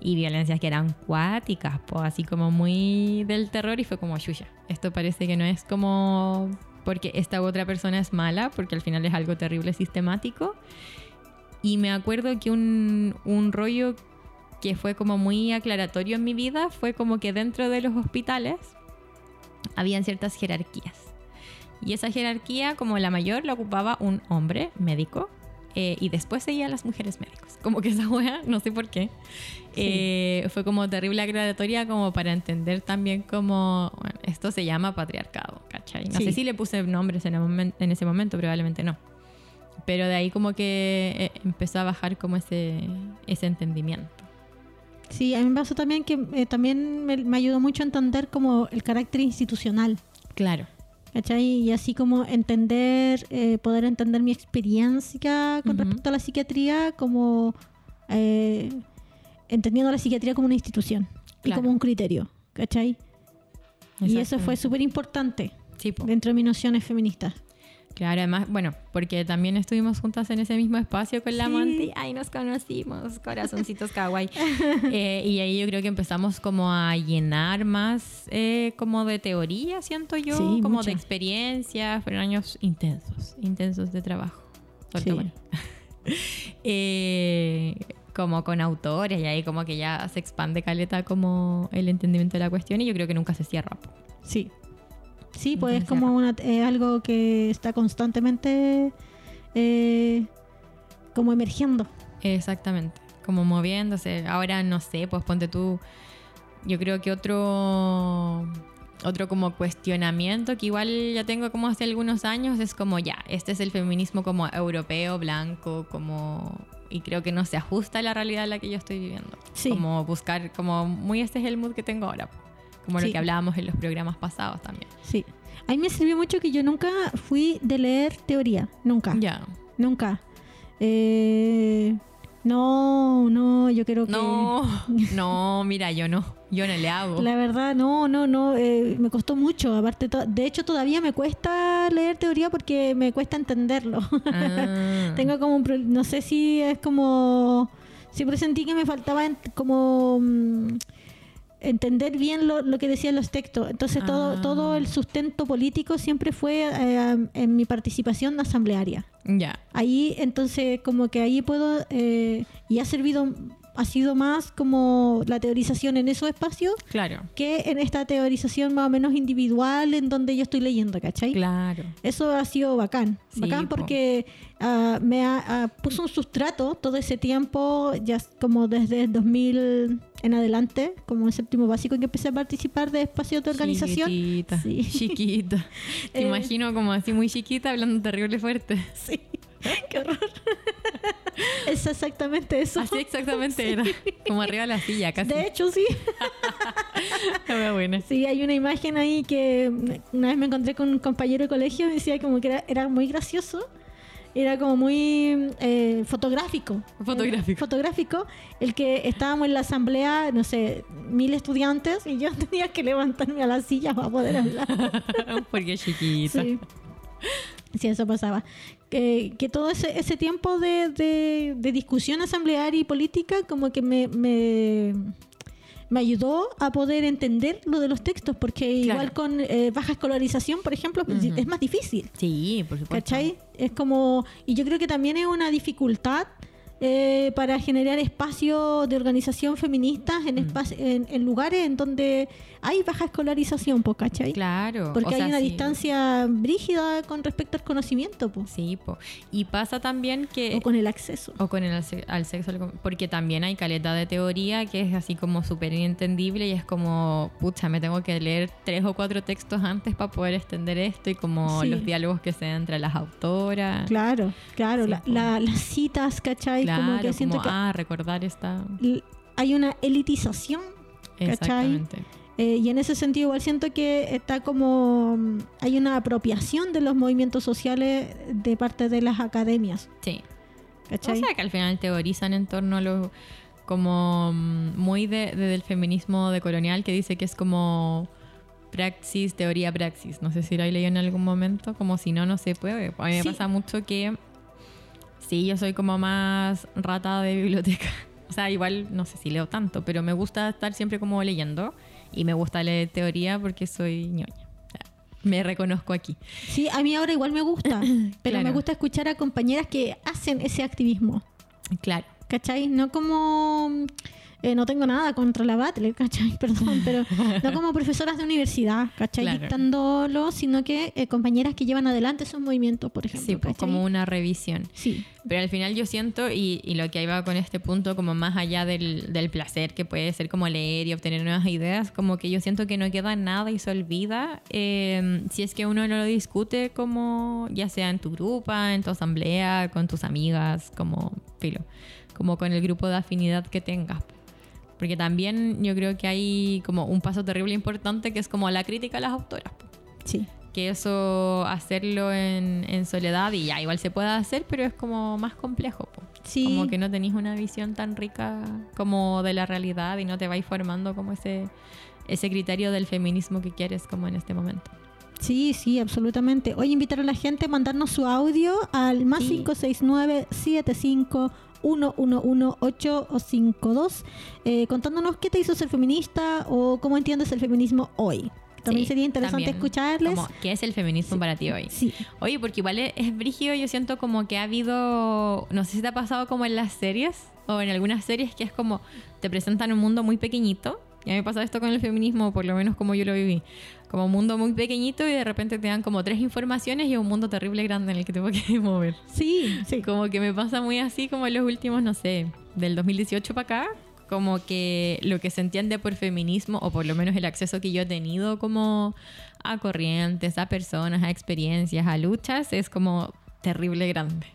Y violencias que eran cuáticas, pues así como muy del terror y fue como, chuya, esto parece que no es como porque esta otra persona es mala, porque al final es algo terrible sistemático. Y me acuerdo que un, un rollo que fue como muy aclaratorio en mi vida fue como que dentro de los hospitales habían ciertas jerarquías. Y esa jerarquía, como la mayor, la ocupaba un hombre médico. eh, y después seguían las mujeres médicos. Como que esa wea, no sé por qué. eh, fue como terrible aclaratoria como para entender también como bueno, esto se llama patriarcado, ¿cachai? No Sí. sé si le puse nombres en, el momen- en ese momento, probablemente no. Pero de ahí como que eh, empezó a bajar como ese, ese entendimiento. Sí, a mí me pasó también que eh, también me, me ayudó mucho a entender como el carácter institucional. Claro. ¿Cachai? Y así como entender, eh, poder entender mi experiencia con respecto a la psiquiatría, como eh, entendiendo la psiquiatría como una institución y como un criterio, ¿cachai? Y eso fue súper importante Sí, dentro de mis nociones feministas. Claro, además, bueno, porque también estuvimos juntas en ese mismo espacio con la Sí. Monty. Ahí nos conocimos, corazoncitos kawaii. Eh, y ahí yo creo que empezamos como a llenar más eh, como de teoría, siento yo, Sí, como de experiencia. Fueron años intensos, intensos de trabajo. Sí. mí. Eh, como con autores y ahí como que ya se expande caleta como el entendimiento de la cuestión y yo creo que nunca se cierra. Sí. Sí, pues es como una, eh, algo que está constantemente eh, como emergiendo. Exactamente, como moviéndose. Ahora no sé, pues ponte tú. Yo creo que otro otro como cuestionamiento que igual ya tengo como hace algunos años es como ya, este es el feminismo como europeo, blanco, como y creo que no se ajusta a la realidad en la que yo estoy viviendo. Sí. Como buscar como muy este es el mood que tengo ahora, como Sí. lo que hablábamos en los programas pasados también. Sí. A mí me sirvió mucho que yo nunca fui de leer teoría. Nunca. Ya. Nunca. Eh, no, no, yo creo que... No, no, mira, yo no, yo no le hago. La verdad, no, no, no, eh, me costó mucho. Aparte, de hecho, todavía me cuesta leer teoría porque me cuesta entenderlo. Ah. Tengo como un, pro- no sé si es como, siempre sentí que me faltaba como mm, entender bien lo, lo que decían los textos. Entonces, todo, Ah. todo el sustento político siempre fue eh, en mi participación asamblearia. Ya. Ahí, entonces, como que ahí puedo, eh, y ha servido, ha sido más como la teorización en esos espacios Claro, que en esta teorización más o menos individual en donde yo estoy leyendo, ¿cachai? claro. Eso ha sido bacán. Sí, bacán po. porque ah, me ha, ah, puso un sustrato todo ese tiempo, ya como desde el 2000 en adelante, como en séptimo básico, en que empecé a participar de espacios de organización. Chiquitita, Sí. chiquita. Te Eh. imagino como así muy chiquita hablando terrible fuerte. Sí, qué horror. es exactamente eso. Así exactamente era. Como arriba de la silla, casi. De hecho, sí. Muy buena. Sí, hay una imagen ahí que una vez me encontré con un compañero de colegio y decía como que era, era muy gracioso. Era como muy eh, fotográfico. Fotográfico. Eh, fotográfico. El que estábamos en la asamblea, no sé, mil estudiantes y yo tenía que levantarme a la silla para poder hablar. Porque chiquita. Sí. Sí, eso pasaba. Que, que todo ese, ese tiempo de, de- de discusión asamblearia y política como que me, me, me ayudó a poder entender lo de los textos, porque igual con eh, baja escolarización, por ejemplo, pues, es más difícil. Sí, por supuesto. ¿Cachai? Es como, y yo creo que también es una dificultad eh, para generar espacios de organización feministas en, Mm. espaci- en, en lugares en donde hay baja escolarización, pues, ¿cachai? Claro. Porque o hay una sí. distancia brígida con respecto al conocimiento, pues, Sí, po. Y pasa también que... o con el acceso. O con el al se- al sexo, porque también hay caleta de teoría que es así como súper inentendible y es como, pucha, me tengo que leer tres o cuatro textos antes para poder extender esto y como Sí. los diálogos que se dan entre las autoras. Claro, claro, Sí, la- las citas, ¿cachai? Claro, como que siento que ah, recordar esta... hay una elitización ¿cachai? Exactamente. Eh, y en ese sentido igual siento que está como mm, hay una apropiación de los movimientos sociales de parte de las academias, Sí. ¿cachai? O sea, que al final teorizan en torno a lo como mm, muy de, de- del feminismo decolonial que dice que es como praxis, teoría, praxis. No sé si lo he leído en algún momento, como si no, no se puede. A mí me Sí. pasa mucho que sí, yo soy como más rata de biblioteca. O sea, igual no sé si leo tanto, pero me gusta estar siempre como leyendo y me gusta leer teoría porque soy ñoña. Sea, Me reconozco aquí. Sí, a mí ahora igual me gusta, pero Claro. me gusta escuchar a compañeras que hacen ese activismo, Claro. ¿cachai? No como... eh, no tengo nada contra la Battle, ¿cachai? Perdón, pero no como profesoras de universidad, ¿cachai? Claro. Dictándolo, sino que eh, compañeras que llevan adelante esos movimientos, por ejemplo. Sí, pues ¿cachai? como una revisión. Sí, Pero al final yo siento, y, y lo que ahí va con este punto, como más allá del, del placer que puede ser como leer y obtener nuevas ideas, como que yo siento que no queda nada y se olvida eh, si es que uno no lo discute como ya sea en tu grupo, en tu asamblea, con tus amigas, como filo, como con el grupo de afinidad que tengas. Porque también yo creo que hay como un paso terrible importante que es como la crítica a las autoras sí. que eso hacerlo en, en soledad y ya igual se puede hacer, pero es como más complejo. po. Sí. Como que no tenéis una visión tan rica como de la realidad y no te vais formando como ese, ese criterio del feminismo que quieres como en este momento. Sí, sí, absolutamente. Hoy invitar a la gente a mandarnos su audio al más Sí. 569-75 111-852 eh, contándonos qué te hizo ser feminista o cómo entiendes el feminismo hoy. También Sí, sería interesante también, escucharles. Como, ¿Qué es el feminismo para ti hoy? Sí, Oye, porque igual es, es brígido, yo siento como que ha habido, no sé si te ha pasado como en las series o en algunas series que es como te presentan un mundo muy pequeñito. Y a mí me pasa esto con el feminismo, por lo menos como yo lo viví. Como un mundo muy pequeñito y de repente te dan como tres informaciones y un mundo terrible grande en el que te que mover. sí, sí. Como que me pasa muy así como en los últimos, no sé, del 2018 para acá. Como que lo que se entiende por feminismo, o por lo menos el acceso que yo he tenido como a corrientes, a personas, a experiencias, a luchas, es como terrible grande.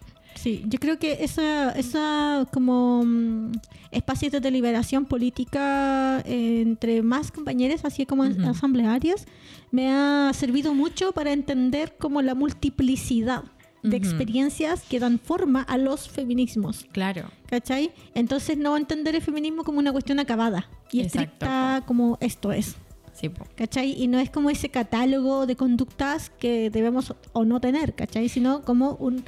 Sí, yo creo que esa, esa como mm, espacios de deliberación política eh, entre más compañeros, así como Ujú. asamblearias, me ha servido mucho para entender como la multiplicidad de experiencias que dan forma a los feminismos. Claro. ¿Cachai? Entonces no entender el feminismo como una cuestión acabada y Exacto, estricta como esto es. Sí, po. ¿Cachai? Y no es como ese catálogo de conductas que debemos o no tener, ¿cachai? Sino como un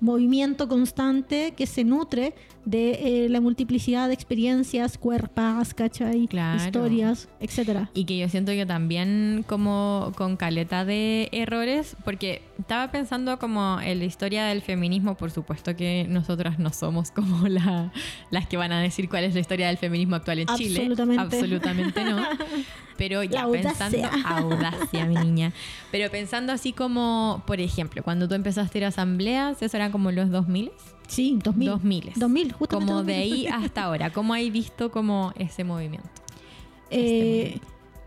movimiento constante que se nutre de eh, la multiplicidad de experiencias, cuerpas, ¿cachai? Claro. Historias, etcétera. Y que yo siento que también como con caleta de errores, porque estaba pensando como en la historia del feminismo, por supuesto que nosotras no somos como la, las que van a decir cuál es la historia del feminismo actual en Chile. Absolutamente. Absolutamente no. Pero ya pensando, audacia. mi niña. Pero pensando así como, por ejemplo, cuando tú empezaste a ir a asambleas, eso eran como los 2000 Sí, 2000. 2000 2000, justamente. Como de 2000. ahí hasta ahora, ¿cómo hay visto como ese movimiento? Eh,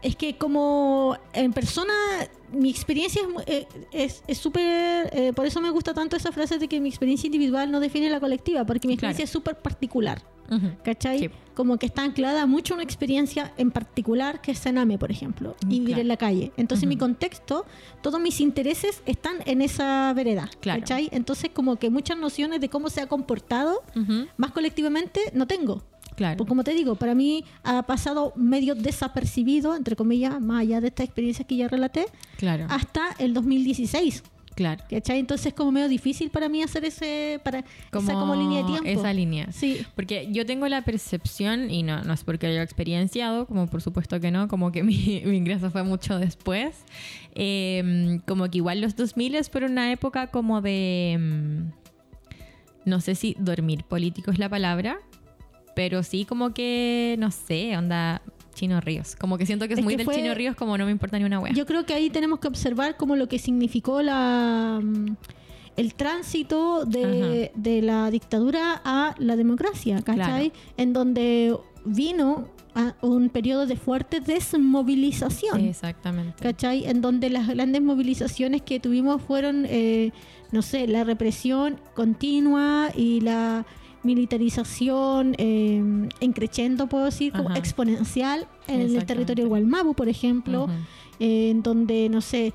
es que como en persona mi experiencia es eh, es es súper eh, por eso me gusta tanto esa frase de que mi experiencia individual no define la colectiva porque mi Claro. experiencia es súper particular Ujú. ¿cachai? Sí. como que está anclada mucho una experiencia en particular que es Sename por ejemplo y Mm, vivir claro. en la calle entonces mi Ujú. contexto todos mis intereses están en esa vereda Claro. ¿cachai? entonces como que muchas nociones de cómo se ha comportado Ujú. más colectivamente no tengo Claro. pues como te digo, para mí ha pasado medio desapercibido, entre comillas, más allá de esta experiencia que ya relaté, Claro. hasta el 2016. Claro. ¿Cachai? Entonces es como medio difícil para mí hacer ese, para esa como línea de tiempo. Esa línea. Sí. Porque yo tengo la percepción, y no, no es porque lo haya experienciado, como por supuesto que no, como que mi, mi ingreso fue mucho después, eh, como que igual los 2000 fueron una época como de, mm, no sé si dormir político es la palabra, pero sí como que, no sé, onda Chino Ríos. Como que siento que es, Es muy que del fue- Chino Ríos como no me importa ni una wea. Yo creo que ahí tenemos que observar como lo que significó la mm, el tránsito de, de la dictadura a la democracia, ¿cachai? Claro. En donde vino a un periodo de fuerte desmovilización. Exactamente. ¿cachai? En donde las grandes movilizaciones que tuvimos fueron, eh, no sé, la represión continua y la militarización eh, en creciendo, puedo decir, como exponencial en el territorio de Gualmapu, por ejemplo, eh, en donde, no sé,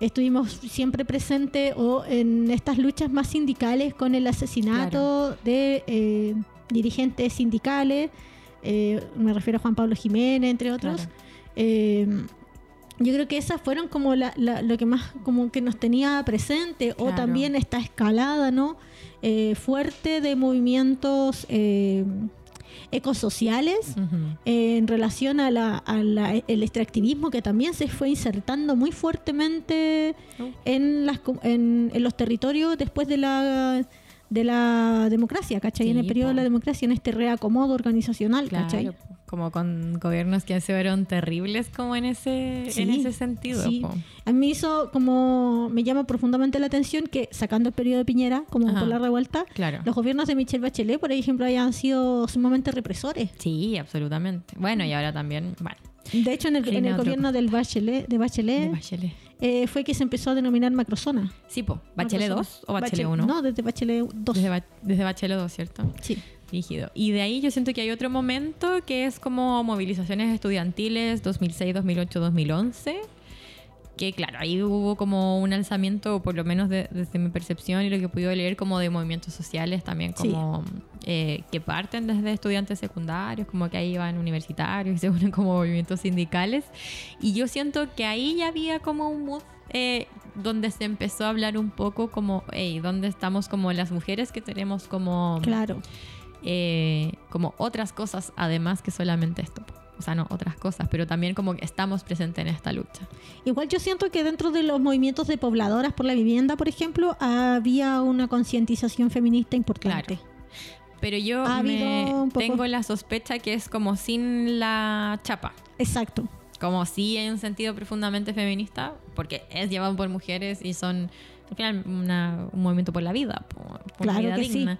estuvimos siempre presentes o en estas luchas más sindicales con el asesinato de eh, dirigentes sindicales, eh, me refiero a Juan Pablo Jiménez, entre otros. Claro. Yo creo que esas fueron como la- la- lo que más como que nos tenía presente o también esta escalada no Eh, fuerte de movimientos eh, ecosociales eh, en relación a la, a la- el extractivismo que también se fue insertando muy fuertemente Oh. en, las, en, en los territorios después de la de la democracia, ¿cachai? en el periodo de la democracia, en este reacomodo organizacional, ¿cachai? Claro, como con gobiernos que fueron terribles como en ese, en ese sentido. sí. po. A mí hizo como, me llama profundamente la atención que sacando el periodo de Piñera, como Ajá. por la revuelta, Claro. los gobiernos de Michelle Bachelet, por ejemplo, hayan sido sumamente represores. Sí, absolutamente. Bueno, y ahora también, bueno, De hecho, en el, en gobierno del Bachelet, de Bachelet, de Bachelet. Eh, fue que se empezó a denominar macrozona. Sí, po. ¿Bachelet Macrozona. 2 o Bachelet Bache- 1? No, desde Bachelet 2. Desde, Ba- desde Bachelet 2, ¿cierto? Sí. Rígido. Y de ahí yo siento que hay otro momento que es como movilizaciones estudiantiles 2006, 2008, 2011. Que claro, ahí hubo como un alzamiento, por lo menos de- desde mi percepción y lo que he podido leer, como de movimientos sociales también, Sí. como eh, que parten desde estudiantes secundarios, como que ahí van universitarios y se unen como movimientos sindicales. Y yo siento que ahí ya había como un mood eh, donde se empezó a hablar un poco como, hey, ¿dónde estamos como las mujeres que tenemos como Claro. eh, como otras cosas además que solamente esto. O sea, no otras cosas, pero también como que estamos presentes en esta lucha. Igual yo siento que dentro de los movimientos de pobladoras por la vivienda, por ejemplo, había una concientización feminista importante. Claro. Pero yo Ha me tengo la sospecha que es como sin la chapa. Exacto. Como si hay un sentido profundamente feminista, porque es llevado por mujeres y son al final una- un movimiento por la vida, por, por Claro vida que sí. digna.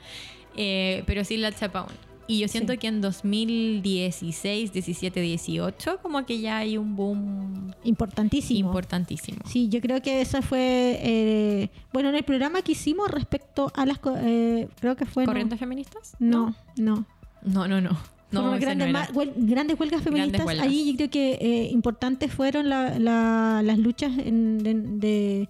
Eh, pero sin la chapa aún. Y yo siento Sí. que en 2016, 17, 18, como que ya hay un boom Importantísimo. importantísimo. Sí, yo creo que esa fue, eh, bueno, en el programa que hicimos respecto a las, eh, creo que fue... no- ¿Corrientes feministas? No, no. No, no, no. No, grandes, no huel- grandes huelgas feministas. huelgas. Ahí yo creo que eh, importantes fueron la- la- las luchas en- de, de,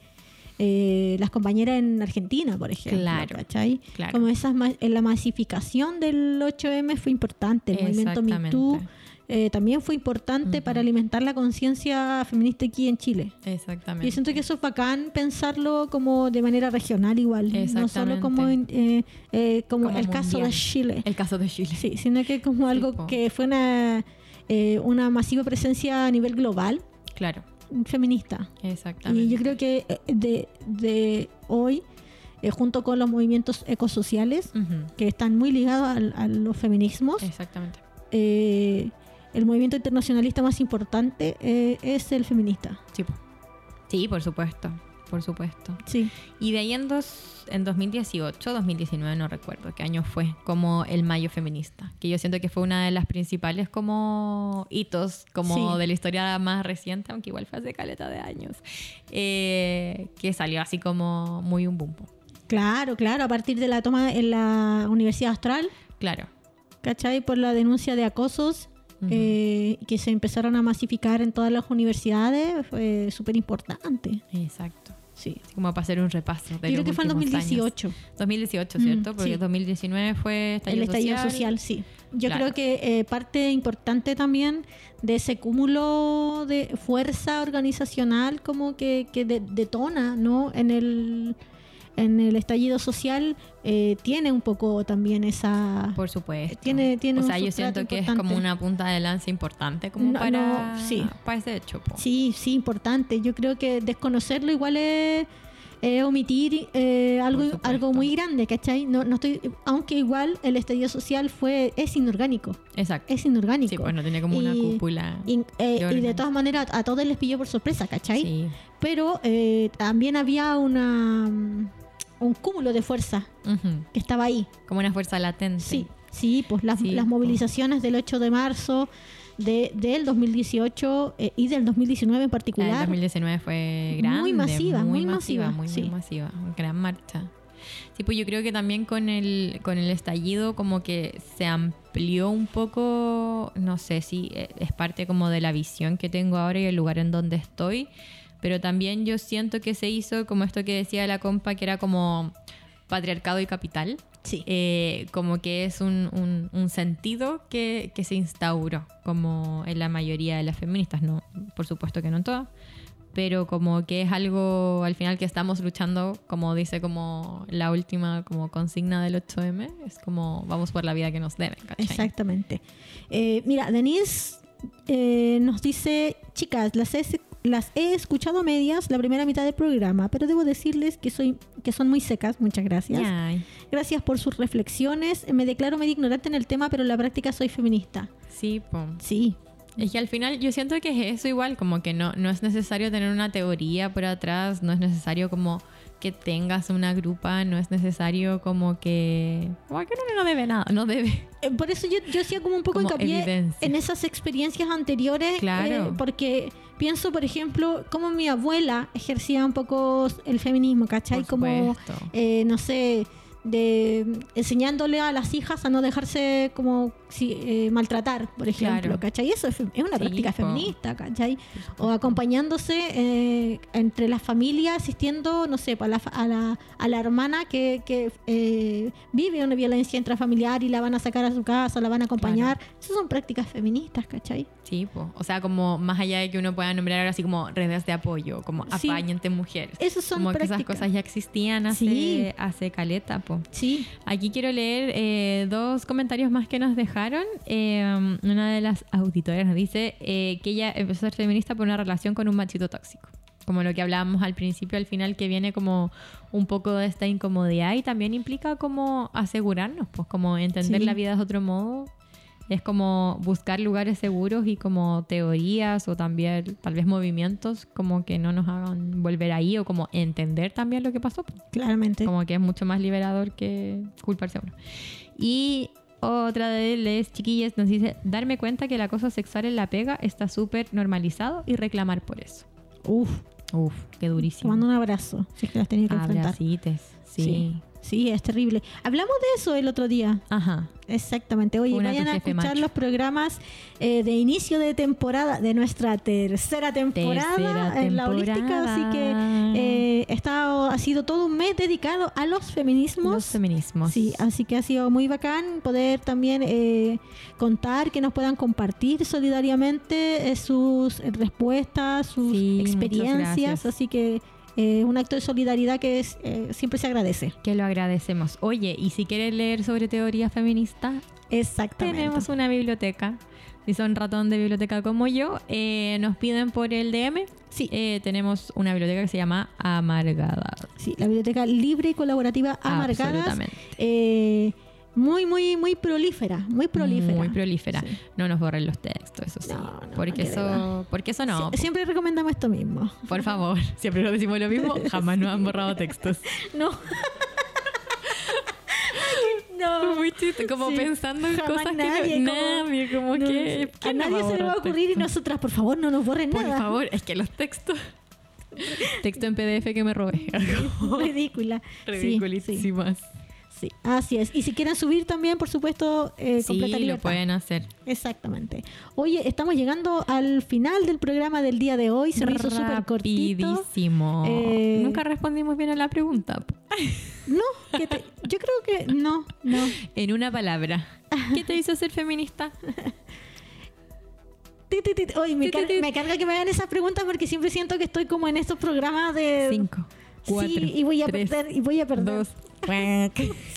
eh, las compañeras en Argentina, por ejemplo. Claro, ¿cachai? claro. Como esas ma- en la masificación del 8M fue importante. El movimiento Me Too Exactamente. eh, también fue importante para alimentar la conciencia feminista aquí en Chile. Exactamente. Yo siento que eso es bacán pensarlo como de manera regional igual, no solo como, eh, eh, como, Como el caso de. Chile. El caso de Chile. Sí, sino que como algo que fue una, una masiva presencia a nivel global Claro, feminista. exactamente. Y yo creo que eh, de, de hoy, eh, junto con los movimientos ecosociales, que están muy ligados al- a, los feminismos, Exactamente. eh, el movimiento internacionalista más importante eh, es el feminista. Sí, sí, por supuesto. Por supuesto. Sí, Y de ahí en, dos, en 2018, 2019, no recuerdo qué año fue, como el Mayo Feminista, que yo siento que fue una de las principales como hitos como Sí. de la historia más reciente, aunque igual fue hace caleta de años, eh, que salió así como muy un boom. po. claro, claro, a partir de la toma en la Universidad Austral, Claro. ¿cachai? Por la denuncia de acosos eh, que se empezaron a masificar en todas las universidades, fue súper importante. Exacto. Sí. Así como para hacer un repaso. De Yo creo que fue en últimos años. 2018. 2018, Mm, ¿cierto? Porque sí. 2019 fue estallido el estallido social. social, sí. Yo Claro. creo que eh, parte importante también de ese cúmulo de fuerza organizacional como que, que de- detona, ¿no? En el, en el estallido social eh, tiene un poco también esa... Por supuesto. Tiene- tiene o un sea, yo siento que es como una punta de lanza importante como No, para, no, sí. para ese hecho. po. Sí, sí, importante. Yo creo que desconocerlo igual es, omitir eh, algo, algo muy grande, ¿cachai? No, no estoy, aunque igual el estallido social fue es inorgánico, Exacto. es inorgánico. Sí, pues no tiene como una cúpula. Y, eh, y de todas maneras a todos les pilló por sorpresa, ¿cachai? Sí. Pero eh, también había una un cúmulo de fuerza que estaba ahí. Como una fuerza latente. Sí, sí, pues las, Sí, las po. movilizaciones del 8 de marzo de, del 2018 eh, y del 2019 en La del particular. 2019 fue grande. Muy masiva, muy masiva. masiva, Muy, sí. muy masiva. Gran marcha. Sí, pues yo creo que también con el, con el estallido como que se amplió un poco, no sé si eh, es parte como de la visión que tengo ahora y el lugar en donde estoy, pero también yo siento que se hizo como esto que decía la compa, que era como patriarcado y capital. Sí. Eh, como que es un, un- un sentido que, que se instauró, como en la mayoría de las feministas, no, por supuesto que no en todas, pero como que es algo al final que estamos luchando, como dice como la última como consigna del 8M, es como vamos por la vida que nos deben, ¿cachai? Exactamente. Eh, mira, Denise eh, nos dice, chicas, las he, las he escuchado a medias la primera mitad del programa, pero debo decirles que, soy, que son muy secas. Muchas gracias. Gracias por sus reflexiones. Me declaro medio ignorante en el tema, pero en la práctica soy feminista. sí, po. Sí, Es que al final yo siento que es eso igual, como que no, no es necesario tener una teoría por atrás, no es necesario como que tengas una grupa, no es necesario como que... Como que uno no debe nada, no debe. Eh, Por eso yo, yo hacía como un poco Como hincapié evidencia. en esas experiencias anteriores. Claro. eh, porque pienso, por ejemplo, cómo mi abuela ejercía un poco el feminismo, ¿cachai? Por como, eh, no sé, de enseñándole a las hijas a no dejarse como si, eh, maltratar, por ejemplo, Claro. ¿cachai? Eso es, una Sí, práctica po. feminista, ¿cachai? O acompañándose eh, entre las familias, asistiendo, no sé, a la, a la, a la hermana que, que, eh, vive una violencia intrafamiliar y la van a sacar a su casa, la van a acompañar. Esas son prácticas feministas, ¿cachai? Sí, po. o sea, como más allá de que uno pueda nombrar ahora así como redes de apoyo, como Sí. apáñate mujeres. Esas son como que esas prácticas. cosas ya existían hace, Sí. hace caleta, Sí, Aquí quiero leer eh, dos comentarios más que nos dejaron. Eh, una de las auditoras nos dice eh, que ella empezó a ser feminista por una relación con un machito tóxico. Como lo que hablábamos al principio, al final, que viene como un poco de esta incomodidad y también implica como asegurarnos, pues como entender Sí. la vida de otro modo. Es como buscar lugares seguros y como teorías o también tal vez movimientos como que no nos hagan volver ahí o como entender también lo que pasó. pues. claramente. Como que es mucho más liberador que culparse a uno. Y otra de las chiquillas nos dice, darme cuenta que el acoso sexual en la pega está súper normalizado y reclamar por eso. Uf, Uf, qué te durísimo. mando un abrazo, si es que las tenía que enfrentar. Abracites, sí. Sí. Sí, es terrible. Hablamos de eso el otro día. Ajá. Exactamente. Oye, Una vayan a escuchar macho. los programas eh, de inicio de temporada, de nuestra tercera temporada Tercera en la holística. Así que eh, está, ha sido todo un mes dedicado a los feminismos. Los feminismos. Sí, así que ha sido muy bacán poder también eh, contar, que nos puedan compartir solidariamente eh, sus respuestas, sus Sí, experiencias. Así que eh, un acto de solidaridad que es, eh, siempre se agradece. Que lo agradecemos. Oye, y si quieres leer sobre teoría feminista, Exactamente. tenemos una biblioteca. Si son ratón de biblioteca como yo, eh, nos piden por el DM. Sí. Eh, tenemos una biblioteca que se llama Amargada. Sí, la biblioteca libre y colaborativa Amargadas. Absolutamente. eh, muy, muy, muy prolífera. Muy prolífera. Muy prolífera. Sí. No nos borren los textos, eso sí. No, no, porque, eso, porque eso no. Sie- siempre recomendamos esto mismo. Por favor, siempre lo decimos lo mismo. Jamás nos han borrado textos. No. no. Muy chiste, como Sí. pensando en Jamás cosas nadie, que no, nadie, como No, que sí. ¿quién a nos nadie se le va a ocurrir y nosotras, por favor, no nos borren Por nada. favor, es que los textos. Texto en PDF que me robé. Ridícula. Sí, Sí, Ridiculísimas. Sí. Así es. Y si quieren subir también, por supuesto, eh, Sí, completa lo libertad. pueden hacer. Exactamente. Oye, estamos llegando al final del programa del día de hoy. Se me hizo súper cortito. Rapidísimo. Eh, Nunca respondimos bien a la pregunta. No, que te- yo creo que no, no. En una palabra. ¿Qué te hizo ser feminista? Oye, me, car- me carga que me hagan esas preguntas porque siempre siento que estoy como en estos programas de... Cinco, cuatro, sí, y voy a tres, perder, y voy a perder. dos.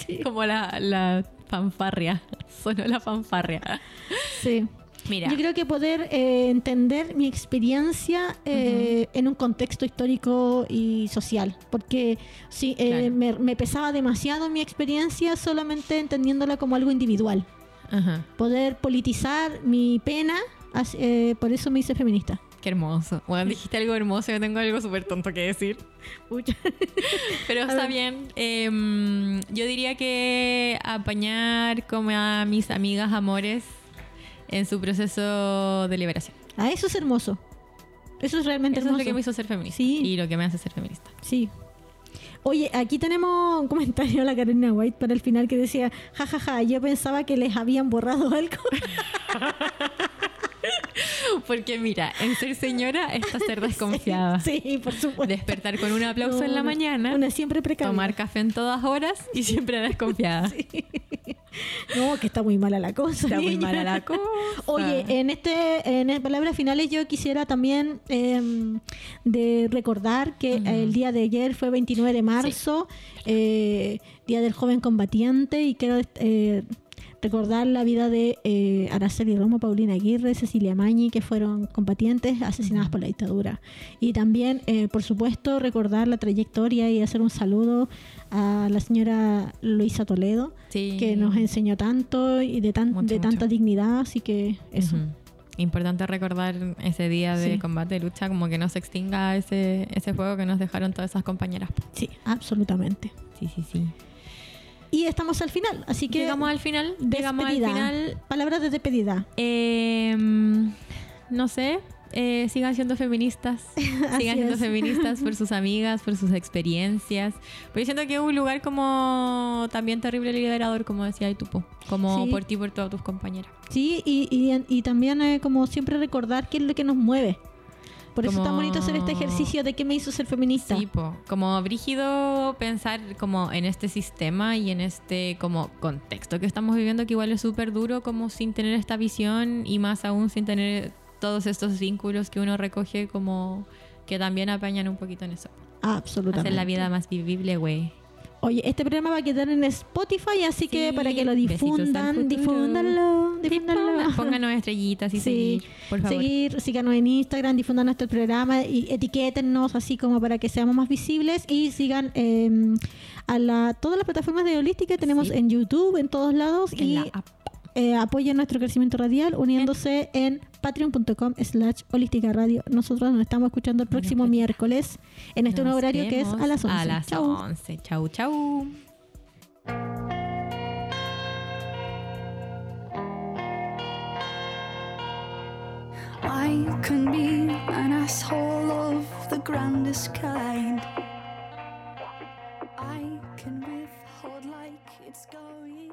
Como la, la fanfarria. Sonó la fanfarria. Sí. Mira. Yo creo que poder eh, entender mi experiencia eh, en un contexto histórico y social, porque sí, eh, Claro. me, me pesaba demasiado mi experiencia solamente entendiéndola como algo individual. Poder politizar mi pena, eh, por eso me hice feminista. Qué hermoso. Bueno, dijiste algo hermoso. Yo tengo algo súper tonto que decir. Pero está bien. Em, yo diría que apañar como a mis amigas amores en su proceso de liberación. Ah, eso es hermoso. Eso es realmente Eso es hermoso. lo que me hizo ser feminista. Sí. Y lo que me hace ser feminista. Sí. Oye, aquí tenemos un comentario de la Carolina White para el final que decía, jajaja, yo pensaba que les habían borrado algo. Porque mira, en ser señora está ser desconfiada. Sí, por supuesto. Despertar con un aplauso en la mañana, Una siempre precavida. tomar café en todas horas y siempre desconfiada. No, que está muy mala la cosa. Está muy mala la cosa. Oye, en este, en palabras finales yo quisiera también eh, de recordar que el día de ayer fue 29 de marzo, eh, Día del Joven Combatiente, y quiero eh, recordar la vida de eh, Araceli Romo, Paulina Aguirre, Cecilia Mañi, que fueron combatientes asesinadas por la dictadura. Y también, eh, por supuesto, recordar la trayectoria y hacer un saludo a la señora Luisa Toledo, Sí. que nos enseñó tanto y de, tan, Mucho, de tanta mucho. dignidad, así que eso. Ujú. Importante recordar ese día de Sí. combate, lucha, como que no se extinga ese, ese fuego que nos dejaron todas esas compañeras. Sí, absolutamente. Sí, sí, sí. Y estamos al final, así que Llegamos al final. Llegamos al final. Palabras de despedida. Eh, no sé. eh, sigan siendo feministas. Sigan siendo es. feministas por sus amigas, por sus experiencias. Porque yo siento que es un lugar como también terrible liberador, como decía Tupo. Como Sí. por ti y por todas tus compañeras. Sí, y, y, y también eh, como siempre recordar qué es lo que nos mueve. Por eso es tan Como- bonito hacer este ejercicio de qué me hizo ser feminista. Sí, po. como brígido pensar como en este sistema y en este como contexto que estamos viviendo que igual es súper duro como sin tener esta visión y más aún sin tener todos estos vínculos que uno recoge como que también apañan un poquito en eso. Absolutamente. Hacer la vida más vivible, güey. Oye, este programa va a quedar en Spotify, así que para que lo difundan, difúndanlo, difúndanlo. Pónganos estrellitas y Sí, seguir, por favor. seguir, síganos en Instagram, difundan nuestro programa y etiquétennos así como para que seamos más visibles y sigan eh, a la, todas las plataformas de Holística que tenemos Sí. en YouTube, en todos lados En y la app eh, apoyen nuestro crecimiento radial uniéndose en, en patreon.com slash holística radio. Nosotros nos estamos escuchando el próximo bueno, miércoles en este nuevo horario que es a las 11. A las chau. 11. Chau, chau. I can be an asshole of the grandest kind. I can withhold like it's going.